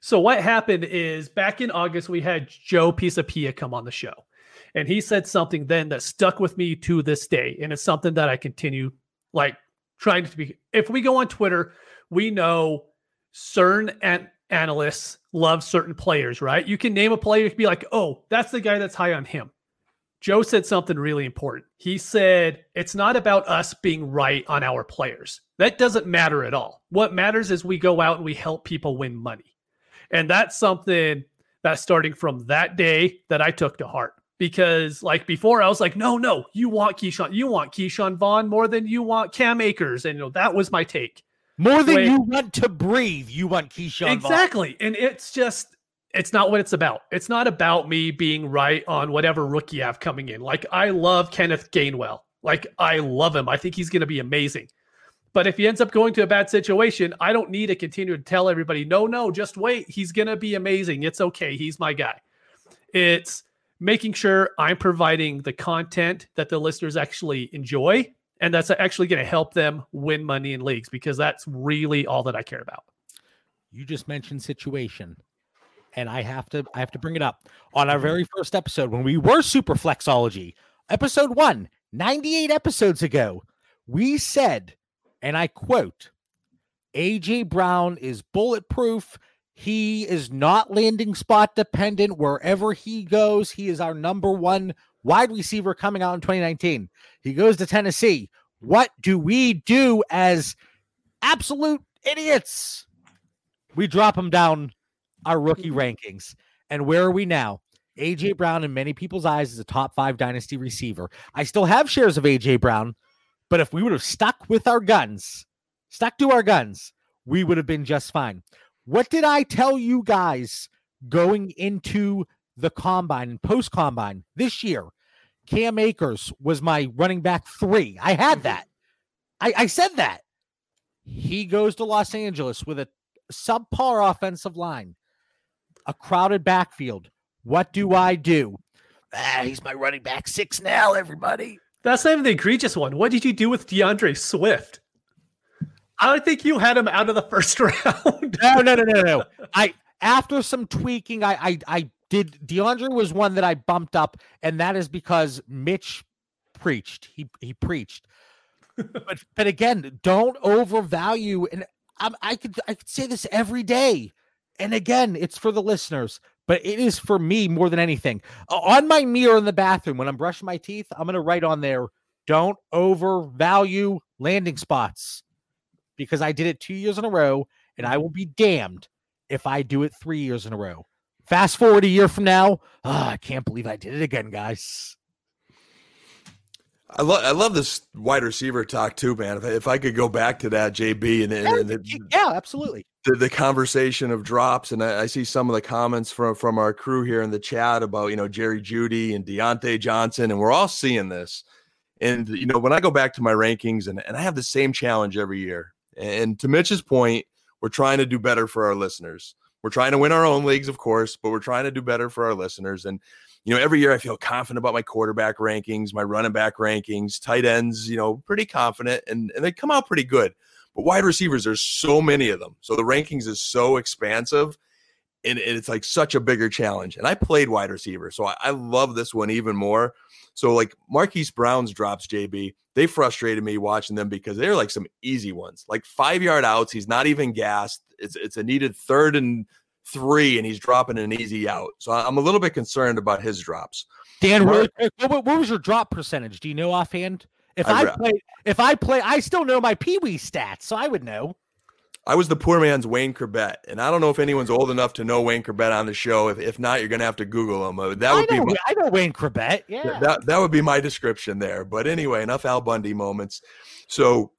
So what happened is back in August we had Joe Pisapia come on the show. And he said something then that stuck with me to this day. And it's something that I continue like trying to be. If we go on Twitter, we know CERN an- analysts love certain players, right? You can name a player, you can be like, oh, that's the guy that's high on him. Joe said something really important. He said, It's not about us being right on our players. That doesn't matter at all. What matters is we go out and we help people win money. And that's something that starting from that day that I took to heart. Because like before, I was like, no, no, you want Ke'Shawn, you want Ke'Shawn Vaughn more than you want Cam Akers. And you know, that was my take. More than you want to breathe, you want Ke'Shawn Exactly. Vaughn. And it's just it's not what it's about. It's not about me being right on whatever rookie I have coming in. Like I love Kenneth Gainwell. Like I love him. I think he's going to be amazing. But if he ends up going to a bad situation, I don't need to continue to tell everybody, no, no, just wait. He's going to be amazing. It's okay. He's my guy. It's making sure I'm providing the content that the listeners actually enjoy and that's actually going to help them win money in leagues because that's really all that I care about. You just mentioned situation and I have to I have to bring it up. On our very first episode when we were super flexology, episode 1, 98 episodes ago, we said And I quote AJ Brown is bulletproof. He is not landing spot dependent wherever he goes. He is our number one wide receiver coming out in 2019. He goes to Tennessee. What do we do as absolute idiots? We drop him down our rookie mm-hmm. rankings. And where are we now? AJ Brown, in many people's eyes, is a top five dynasty receiver. I still have shares of AJ Brown, but if we would have stuck with our guns, stuck to our guns, we would have been just fine. What did I tell you guys going into the combine and post combine this year? Cam Akers was my running back three. I had mm-hmm. that. I, I said that. He goes to Los Angeles with a subpar offensive line, a crowded backfield. What do I do? Ah, he's my running back six now, everybody. That's not even the egregious one. What did you do with D'Andre Swift? I don't think you had him out of the first round. no, no, no, no, no. I after some tweaking, I I I did D'Andre was one that I bumped up, and that is because Mitch preached. He he preached. but but again, don't overvalue. And I'm, I could I could say this every day. And again, it's for the listeners, but it is for me more than anything. On my mirror in the bathroom when I'm brushing my teeth, I'm gonna write on there, "Don't overvalue landing spots," because I did it two years in a row, and I will be damned if I do it three years in a row. Fast forward a year from now, oh, I can't believe I did it again, guys. I love I love this wide receiver talk too, man. If, if I could go back to that, JB, and, and, and the, yeah, absolutely. The, the conversation of drops, and I, I, see some of the comments from from our crew here in the chat about you know Jerry Jeudy and Diontae Johnson, and we're all seeing this. And you know, when I go back to my rankings, and, and I have the same challenge every year. And to Mitch's point, we're trying to do better for our listeners. We're trying to win our own leagues, of course, but we're trying to do better for our listeners. And you know, every year I feel confident about my quarterback rankings, my running back rankings, tight ends, you know, pretty confident and, and they come out pretty good. But wide receivers, there's so many of them. So the rankings is so expansive and it's like such a bigger challenge. And I played wide receiver. So I, I love this one even more. So like Marquise Brown's drops, JB, they frustrated me watching them because they're like some easy ones, like five yard outs. He's not even gassed. It's it's a needed third and three and he's dropping an easy out. So I'm a little bit concerned about his drops. Dan, really quick, what, what, was your drop percentage? Do you know offhand? If I, I play, if I play, I still know my Pee Wee stats, so I would know. I was the poor man's Wayne Chrebet, and I don't know if anyone's old enough to know Wayne Chrebet on the show. If, if not, you're going to have to Google him. Uh, that would I know, be my, I know Wayne Chrebet. Yeah, that that would be my description there. But anyway, enough Al Bundy moments. So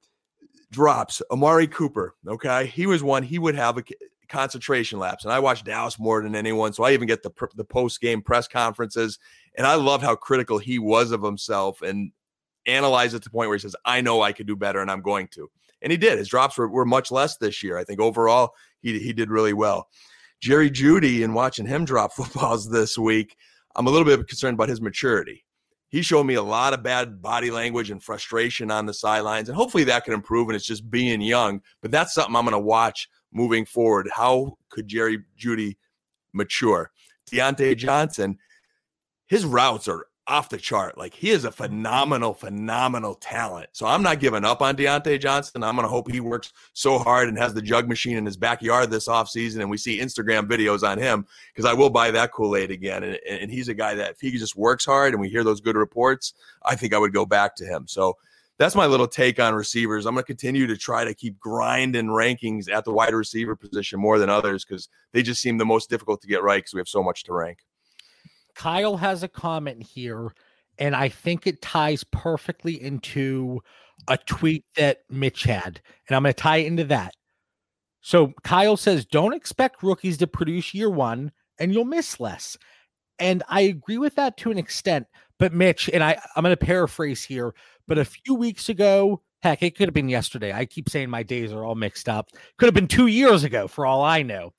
drops Amari Cooper. Okay, he was one. He would have a concentration laps. And I watch Dallas more than anyone, so I even get the the post game press conferences, and I love how critical he was of himself and analyze it to the point where he says, "I know I could do better, and I'm going to." And he did. His drops were, were much less this year. I think overall he he did really well. Jerry Jeudy and watching him drop footballs this week, I'm a little bit concerned about his maturity. He showed me a lot of bad body language and frustration on the sidelines, and hopefully that can improve. And it's just being young, but that's something I'm going to watch moving forward. How could Jerry Jeudy mature? Diontae Johnson, his routes are off the chart. Like he is a phenomenal, phenomenal talent. So I'm not giving up on Diontae Johnson. I'm going to hope he works so hard and has the jug machine in his backyard this offseason. And we see Instagram videos on him because I will buy that Kool Aid again. And, and he's a guy that if he just works hard and we hear those good reports, I think I would go back to him. So that's my little take on receivers. I'm going to continue to try to keep grinding rankings at the wide receiver position more than others because they just seem the most difficult to get right because we have so much to rank. Kyle has a comment here, and I think it ties perfectly into a tweet that Mitch had, and I'm going to tie it into that. So Kyle says, Don't expect rookies to produce year one, and you'll miss less. And I agree with that to an extent. But Mitch, and I, I'm going to paraphrase here, but a few weeks ago, heck, it could have been yesterday. I keep saying my days are all mixed up. Could have been two years ago, for all I know.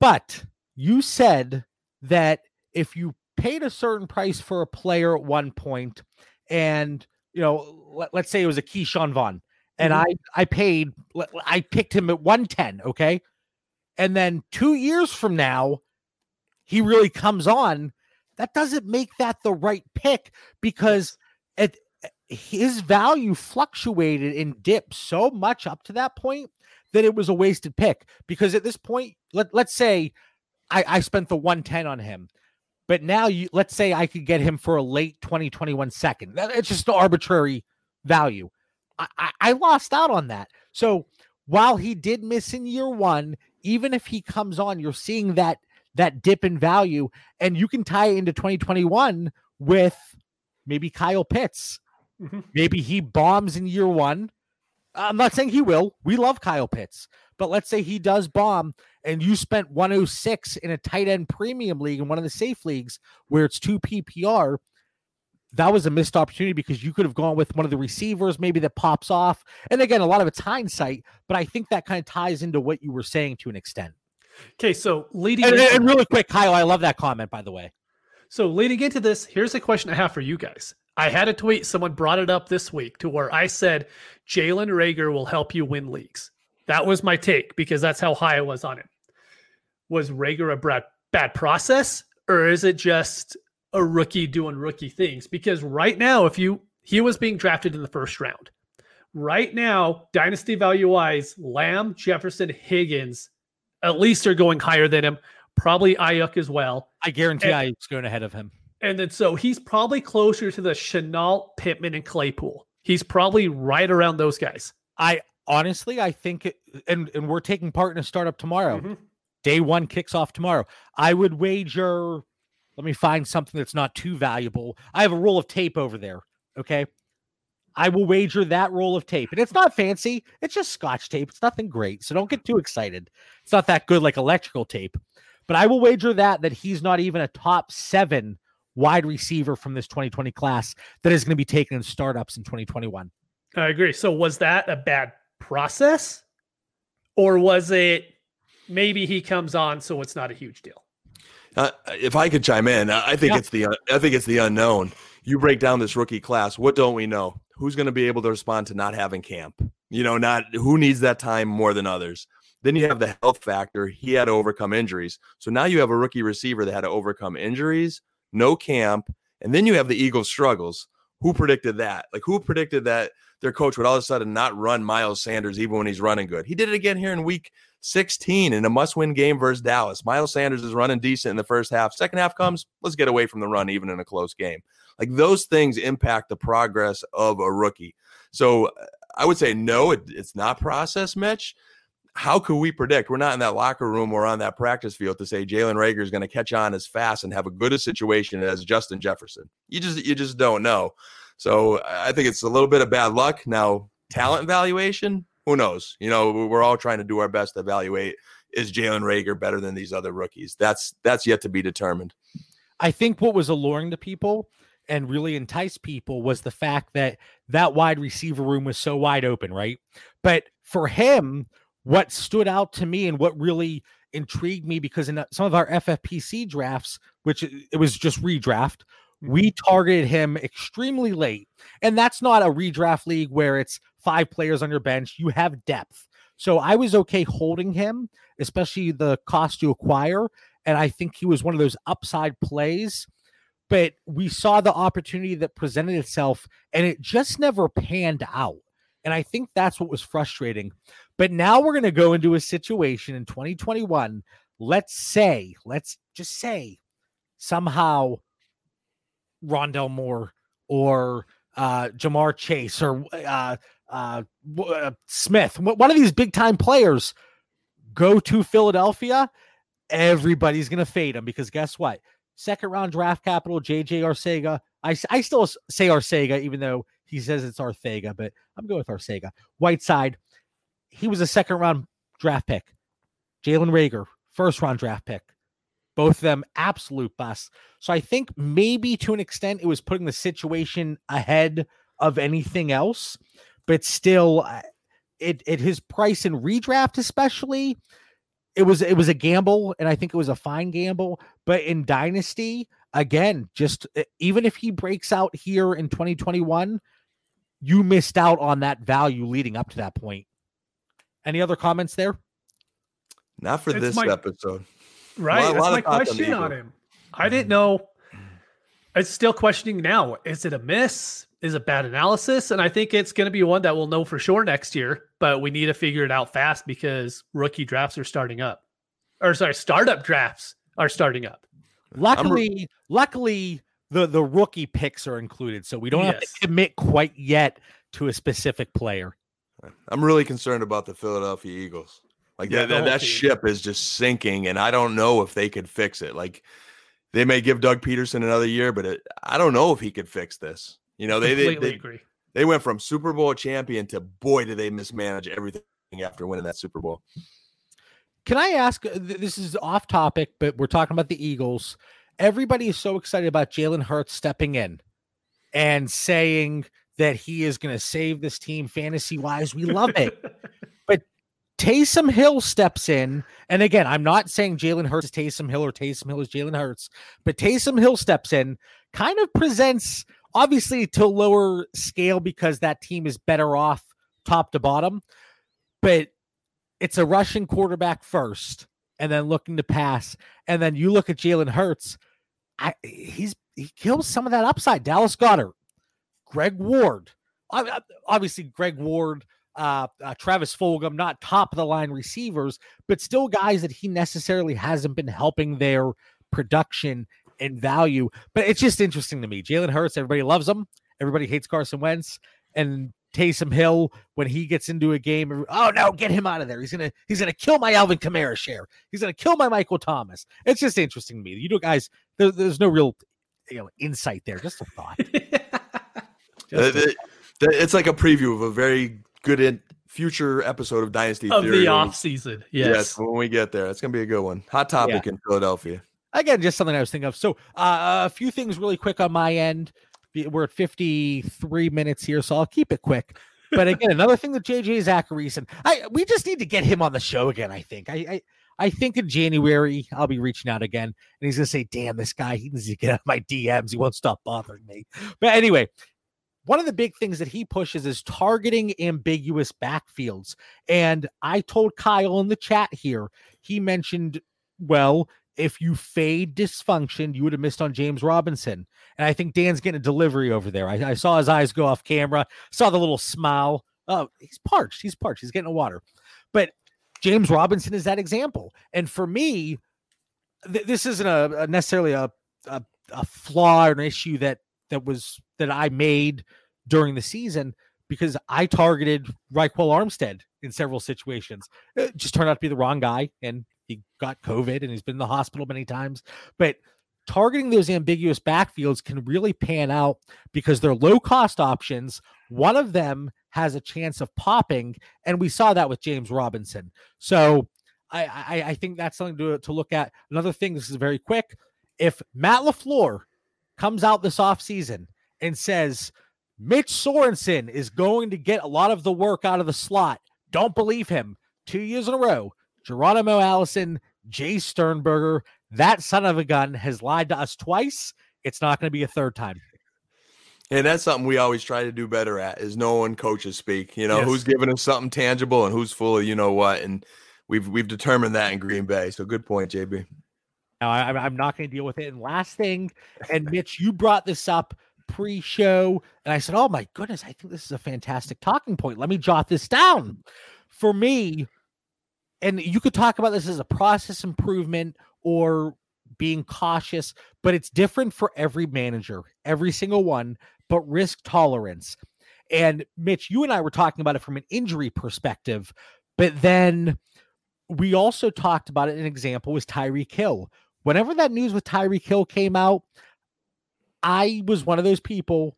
But you said that if you paid a certain price for a player at one point, and you know, let, us say it was a Ke'Shawn Vaughn, and mm-hmm. I I paid, I picked him at one ten, okay, and then two years from now, he really comes on. That doesn't make that the right pick because at his value fluctuated and dipped so much up to that point that it was a wasted pick. Because at this point, let, let's say I, I spent the 110 on him. But now you let's say I could get him for a late 2021 second. It's just an arbitrary value. I, I, I lost out on that. So while he did miss in year one, even if he comes on, you're seeing that that dip in value, and you can tie it into 2021 with maybe Kyle Pitts. Mm-hmm. Maybe he bombs in year one. I'm not saying he will. We love Kyle Pitts, but let's say he does bomb and you spent 106 in a tight end premium league in one of the safe leagues where it's two PPR that was a missed opportunity because you could have gone with one of the receivers, maybe that pops off. And again, a lot of it's hindsight, but I think that kind of ties into what you were saying to an extent. Okay, so leading and, into- and really quick, Kyle, I love that comment, by the way. So leading into this, here's a question I have for you guys. I had a tweet, someone brought it up this week to where I said Jalen Reagor will help you win leagues. That was my take because that's how high I was on it. Was Reagor a bad, bad process, or is it just a rookie doing rookie things because right now, if you he was being drafted in the first round. Right now, dynasty value wise, Lamb, Jefferson, Higgins, at least are going higher than him. Probably Aiyuk as well. I guarantee and, Aiyuk's going ahead of him. And then so he's probably closer to the Shenault, Pittman, and Claypool. He's probably right around those guys. I honestly, I think, it, and and we're taking part in a startup tomorrow. Mm-hmm. Day one kicks off tomorrow. I would wager let me find something that's not too valuable. I have a roll of tape over there. Okay. I will wager that roll of tape. And it's not fancy, it's just scotch tape. It's nothing great. So don't get too excited. It's not that good like electrical tape. But I will wager that that he's not even a top seven wide receiver from this 2020 class that is going to be taken in startups in 2021. I agree. So was that a bad process? Or was it maybe he comes on so it's not a huge deal? Uh, if I could chime in, I think yeah. it's the I think it's the unknown. You break down this rookie class. What don't we know? Who's going to be able to respond to not having camp? You know, not who needs that time more than others. Then you have the health factor. He had to overcome injuries. So now you have a rookie receiver that had to overcome injuries, no camp, and then you have the Eagles struggles. Who predicted that? Like who predicted that their coach would all of a sudden not run Miles Sanders even when he's running good? He did it again here in week 16 in a must win game versus Dallas. Miles Sanders is running decent in the first half. Second half comes, let's get away from the run, even in a close game. Like those things impact the progress of a rookie. So I would say no, it, it's not process, Mitch. How could we predict? We're not in that locker room or on that practice field to say Jalen Reagor is going to catch on as fast and have a good a situation as Justin Jefferson. You just you just don't know. So I think it's a little bit of bad luck. Now, talent evaluation, who knows? You know, we're all trying to do our best to evaluate is Jalen Reagor better than these other rookies? That's that's yet to be determined. I think what was alluring to people and really enticed people was the fact that that wide receiver room was so wide open, right? But for him, what stood out to me and what really intrigued me because in some of our FFPC drafts, which it was just redraft, we mm-hmm. targeted him extremely late. And that's not a redraft league where it's five players on your bench. You have depth. So I was okay holding him, especially the cost to acquire. And I think he was one of those upside plays. But we saw the opportunity that presented itself and it just never panned out. And I think that's what was frustrating. But now we're going to go into a situation in 2021. Let's say, let's just say somehow Rondale Moore or uh, Ja'Marr Chase or uh, uh, uh, Smith, one of these big time players, go to Philadelphia, everybody's going to fade him because guess what? Second round draft capital, JJ Arcega. I, I still say Arcega, even though he says it's Arthega, but I'm going with Arcega. Whiteside, he was a second round draft pick. Jalen Reagor, first round draft pick. Both of them absolute busts. So I think maybe to an extent it was putting the situation ahead of anything else, but still, it at his price in redraft especially, it was it was a gamble, and I think it was a fine gamble. But in dynasty, again, just even if he breaks out here in 2021, you missed out on that value leading up to that point. Any other comments there? Not for it's this my, episode. Right. Lot, That's my question on, on him. I didn't know. It's still questioning now. Is it a miss? is it bad analysis. And I think it's going to be one that we'll know for sure next year, but we need to figure it out fast because rookie drafts are starting up. Or sorry, startup drafts are starting up. Luckily, re- luckily the the rookie picks are included, so we don't yes. have to commit quite yet to a specific player. I'm really concerned about the Philadelphia Eagles. Like yeah, that, that, that ship is just sinking, and I don't know if they could fix it. Like they may give Doug Pederson another year, but it, I don't know if he could fix this. You know, they they, they, agree. they went from Super Bowl champion to boy, did they mismanage everything after winning that Super Bowl. Can I ask? Uh, this is off topic, but we're talking about the Eagles. Everybody is so excited about Jalen Hurts stepping in and saying that he is going to save this team fantasy wise. We love it. but Taysom Hill steps in. And again, I'm not saying Jalen Hurts is Taysom Hill or Taysom Hill is Jalen Hurts, but Taysom Hill steps in, kind of presents obviously to a lower scale because that team is better off top to bottom. But it's a rushing quarterback first, and then looking to pass, and then you look at Jalen Hurts. I, he's he kills some of that upside. Dallas Goedert, Greg Ward, obviously Greg Ward, uh, uh, Travis Fulgham, not top of the line receivers, but still guys that he necessarily hasn't been helping their production and value. But it's just interesting to me. Jalen Hurts, everybody loves him. Everybody hates Carson Wentz, and Taysom Hill when he gets into a game. Oh no, get him out of there. He's gonna he's gonna kill my Alvin Kamara share. He's gonna kill my Michael Thomas. It's just interesting to me. You know, guys, there, there's no real you know insight there. Just a thought. just a, it's like a preview of a very good in, future episode of Dynasty of Theory the off season. Yes. yes, when we get there, it's gonna be a good one. Hot topic yeah. in Philadelphia. Again, just something I was thinking of. So, uh, a few things really quick on my end we're at 53 minutes here, so I'll keep it quick. But again, another thing that JJ Zachariason, I we just need to get him on the show again. I think. I, I I think in January I'll be reaching out again, and he's gonna say, "Damn, this guy, he needs to get out of my DMs. He won't stop bothering me." But anyway, one of the big things that he pushes is targeting ambiguous backfields. And I told Kyle in the chat here, he mentioned, well, if you fade dysfunction, you would have missed on James Robinson. And I think Dan's getting a delivery over there. I, I saw his eyes go off camera, saw the little smile. Oh, he's parched. He's parched. He's getting a water. But James Robinson is that example. And for me, th- this isn't a, a necessarily a, a, a flaw or an issue that that was that I made during the season because I targeted Ryquell Armstead in several situations. It just turned out to be the wrong guy, and he got COVID and he's been in the hospital many times. But targeting those ambiguous backfields can really pan out because they're low cost options. One of them has a chance of popping, and we saw that with James Robinson. So I, I, I think that's something to, to look at. Another thing, this is very quick. If Matt LaFleur comes out this offseason and says Mitch Sorensen is going to get a lot of the work out of the slot, don't believe him. Two years in a row, Geronimo Allison, Jace Sternberger, that son of a gun has lied to us twice. It's not going to be a third time. And that's something we always try to do better at is knowing coaches speak. You know, yes. who's giving us something tangible and who's full of you know what. And we've we've determined that in Green Bay. So good point, JB. Now I, I'm not going to deal with it. And last thing, and Mitch, you brought this up pre-show, and I said, "Oh my goodness, I think this is a fantastic talking point. Let me jot this down." For me, and you could talk about this as a process improvement or being cautious, but it's different for every manager, every single one, but risk tolerance. And Mitch, you and I were talking about it from an injury perspective, but then we also talked about it. An example was Tyreek Hill. Whenever that news with Tyreek Hill came out, I was one of those people.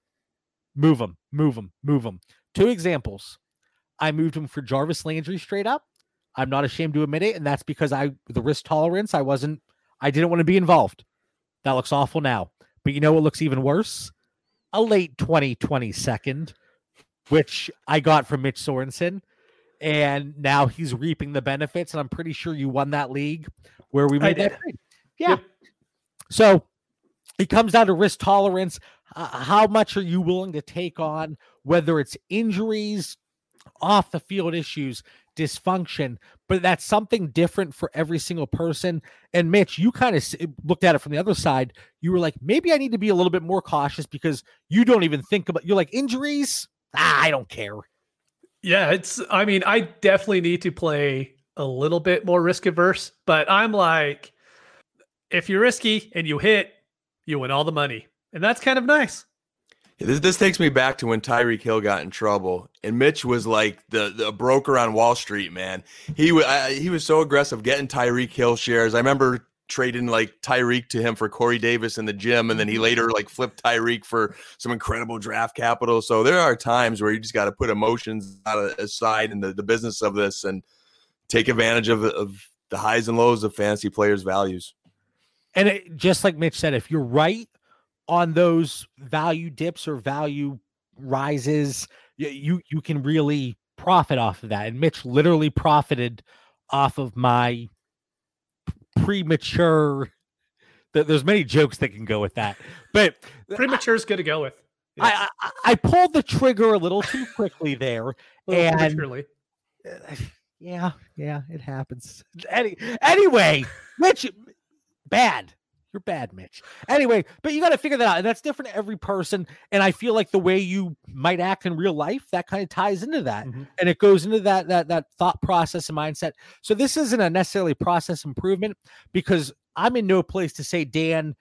Move him, move him, move him. Two examples. I moved him for Jarvis Landry straight up, I'm not ashamed to admit it, and that's because I the risk tolerance. I wasn't. I didn't want to be involved. That looks awful now. But you know what looks even worse? A late 2020 second, which I got from Mitch Sorensen. And now he's reaping the benefits. And I'm pretty sure you won that league where we made that. Trade. Yeah. Yep. So it comes down to risk tolerance. Uh, how much are you willing to take on, whether it's injuries, off the field issues? Dysfunction, but that's something different for every single person. And Mitch, you kind of looked at it from the other side. You were like, maybe I need to be a little bit more cautious because you don't even think about you're like injuries. Ah, I don't care. Yeah, it's I mean, I definitely need to play a little bit more risk averse, but I'm like if you're risky and you hit, you win all the money. And that's kind of nice. This, this takes me back to when Tyreek Hill got in trouble, and Mitch was like the, the broker on Wall Street. Man, he was he was so aggressive getting Tyreek Hill shares. I remember trading like Tyreek to him for Corey Davis in the gym, and then he later like flipped Tyreek for some incredible draft capital. So there are times where you just got to put emotions aside in the, the business of this and take advantage of, of the highs and lows of fantasy players' values. And it, just like Mitch said, if you're right on those value dips or value rises, you you can really profit off of that. And Mitch literally profited off of my premature. There's many jokes that can go with that, but premature is good to go with. I, I, I pulled the trigger a little too quickly there, and yeah, yeah, it happens. Any, anyway, Mitch, bad. You're bad, Mitch. Anyway, but you got to figure that out. And that's different every person. And I feel like the way you might act in real life, that kind of ties into that. Mm-hmm. And it goes into that that that thought process and mindset. So this isn't a necessarily process improvement because I'm in no place to say, Dan,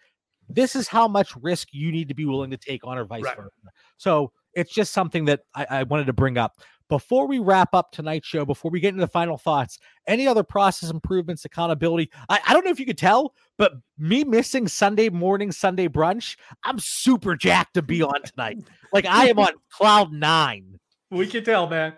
this is how much risk you need to be willing to take on or vice right. versa. So it's just something that I, I wanted to bring up before we wrap up tonight's show, before we get into the final thoughts, any other process improvements, accountability? I, I don't know if you could tell, but me missing Sunday morning, Sunday brunch, I'm super jacked to be on tonight. like I am on cloud nine. We can tell, man.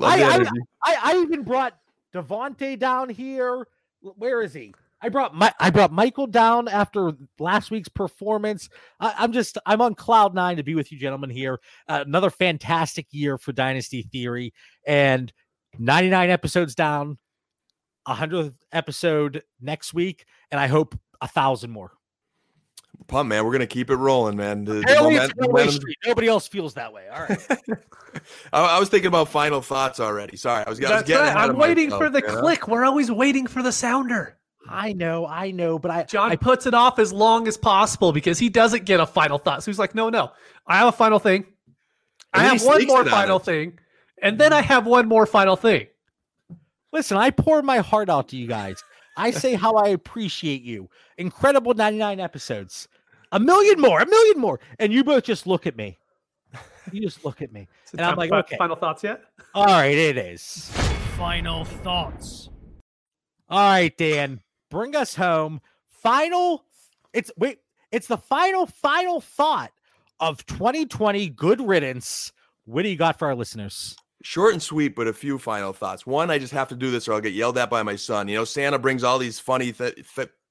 I, I, I, I even brought Devonte down here. Where is he? I brought my I brought Michael down after last week's performance. I, am just I'm on cloud nine to be with you, gentlemen. Here, uh, another fantastic year for Dynasty Theory, and 99 episodes down, 100th episode next week, and I hope a thousand more. Pump, man. We're gonna keep it rolling, man. The, the momentum, Nobody else feels that way. All right. I, I, was thinking about final thoughts already. Sorry, I was, I was getting. Right. I'm waiting myself, for the click. We're always waiting for the sounder. I know, I know, but I John I, puts it off as long as possible because he doesn't get a final thought. So he's like, no, no, I have a final thing. I have one more final thing, and then I have one more final thing. Listen, I pour my heart out to you guys. I say how I appreciate you. Incredible 99 episodes. A million more, a million more. And you both just look at me. You just look at me. and I'm like, okay. Final thoughts yet? All right, it is. Final thoughts. All right, Dan bring us home. Final, it's wait, it's the final, final thought of 2020. Good riddance. What do you got for our listeners? Short and sweet, but a few final thoughts. One, I just have to do this or I'll get yelled at by my son. You know, Santa brings all these funny, th-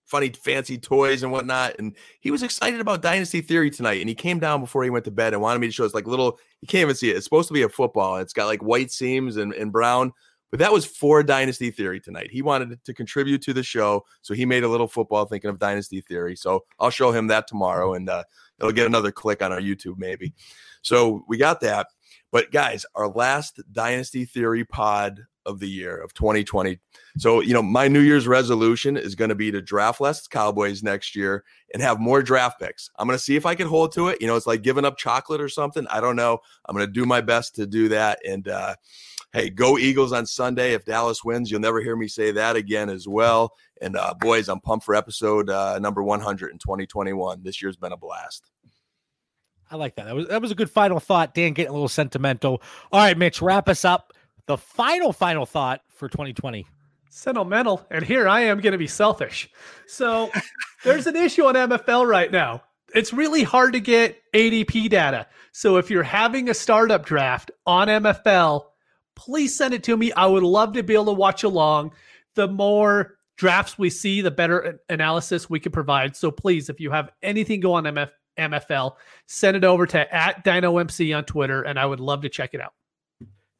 funny, fancy toys and whatnot. And he was excited about Dynasty Theory tonight. And he came down before he went to bed and wanted me to show us like little, you can't even see it. It's supposed to be a football. It's got like white seams and, and brown. But that was for Dynasty Theory tonight. He wanted to contribute to the show, so he made a little football thinking of Dynasty Theory. So I'll show him that tomorrow, and uh, it'll get another click on our YouTube maybe. So we got that. But guys, our last Dynasty Theory pod of the year of 2020. So, you know, my New Year's resolution is going to be to draft less Cowboys next year and have more draft picks. I'm going to see if I can hold to it. You know, it's like giving up chocolate or something. I don't know. I'm going to do my best to do that. And, uh, hey, go Eagles on Sunday. If Dallas wins, you'll never hear me say that again as well. And uh, boys, I'm pumped for episode uh, number 100 in 2021. This year's been a blast. I like that. That was that was a good final thought. Dan getting a little sentimental. All right, Mitch, wrap us up. The final final thought for 2020. Sentimental, and here I am going to be selfish. So there's an issue on MFL right now. It's really hard to get ADP data. So if you're having a startup draft on MFL, please send it to me. I would love to be able to watch along. The more drafts we see, the better analysis we can provide. So please, if you have anything go on MF, MFL, send it over to at DynoMC on Twitter, and I would love to check it out.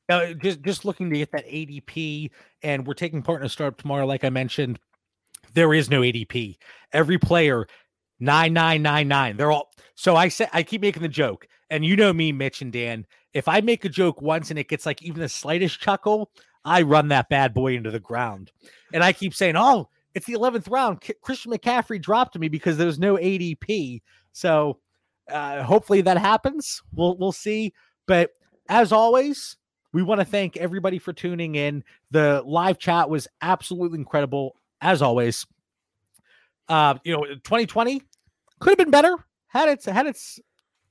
Uh, just just looking to get that ADP, and we're taking part in a startup tomorrow. Like I mentioned, there is no ADP. Every player nine nine nine nine. They're all so I say I keep making the joke, and you know me, Mitch and Dan. If I make a joke once and it gets like even the slightest chuckle, I run that bad boy into the ground. And I keep saying, oh, it's the 11th round. K- Christian McCaffrey dropped me because there was no ADP. So uh, hopefully that happens. We'll we'll see. But as always, we want to thank everybody for tuning in. The live chat was absolutely incredible, as always. Uh, you know, 2020 could have been better. Had its had its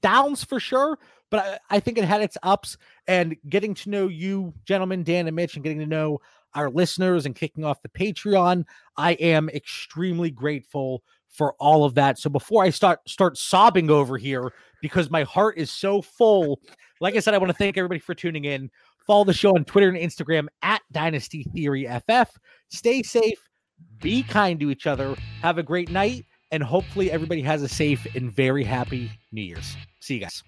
downs for sure, but I, I, think it had its ups. And getting to know you, gentlemen, Dan and Mitch, and getting to know our listeners and kicking off the Patreon, I am extremely grateful for all of that. So before I start start sobbing over here because my heart is so full, like I said, I want to thank everybody for tuning in. Follow the show on Twitter and Instagram at Dynasty Theory FF. Stay safe, be kind to each other, have a great night, and hopefully everybody has a safe and very happy New Year's. See you guys.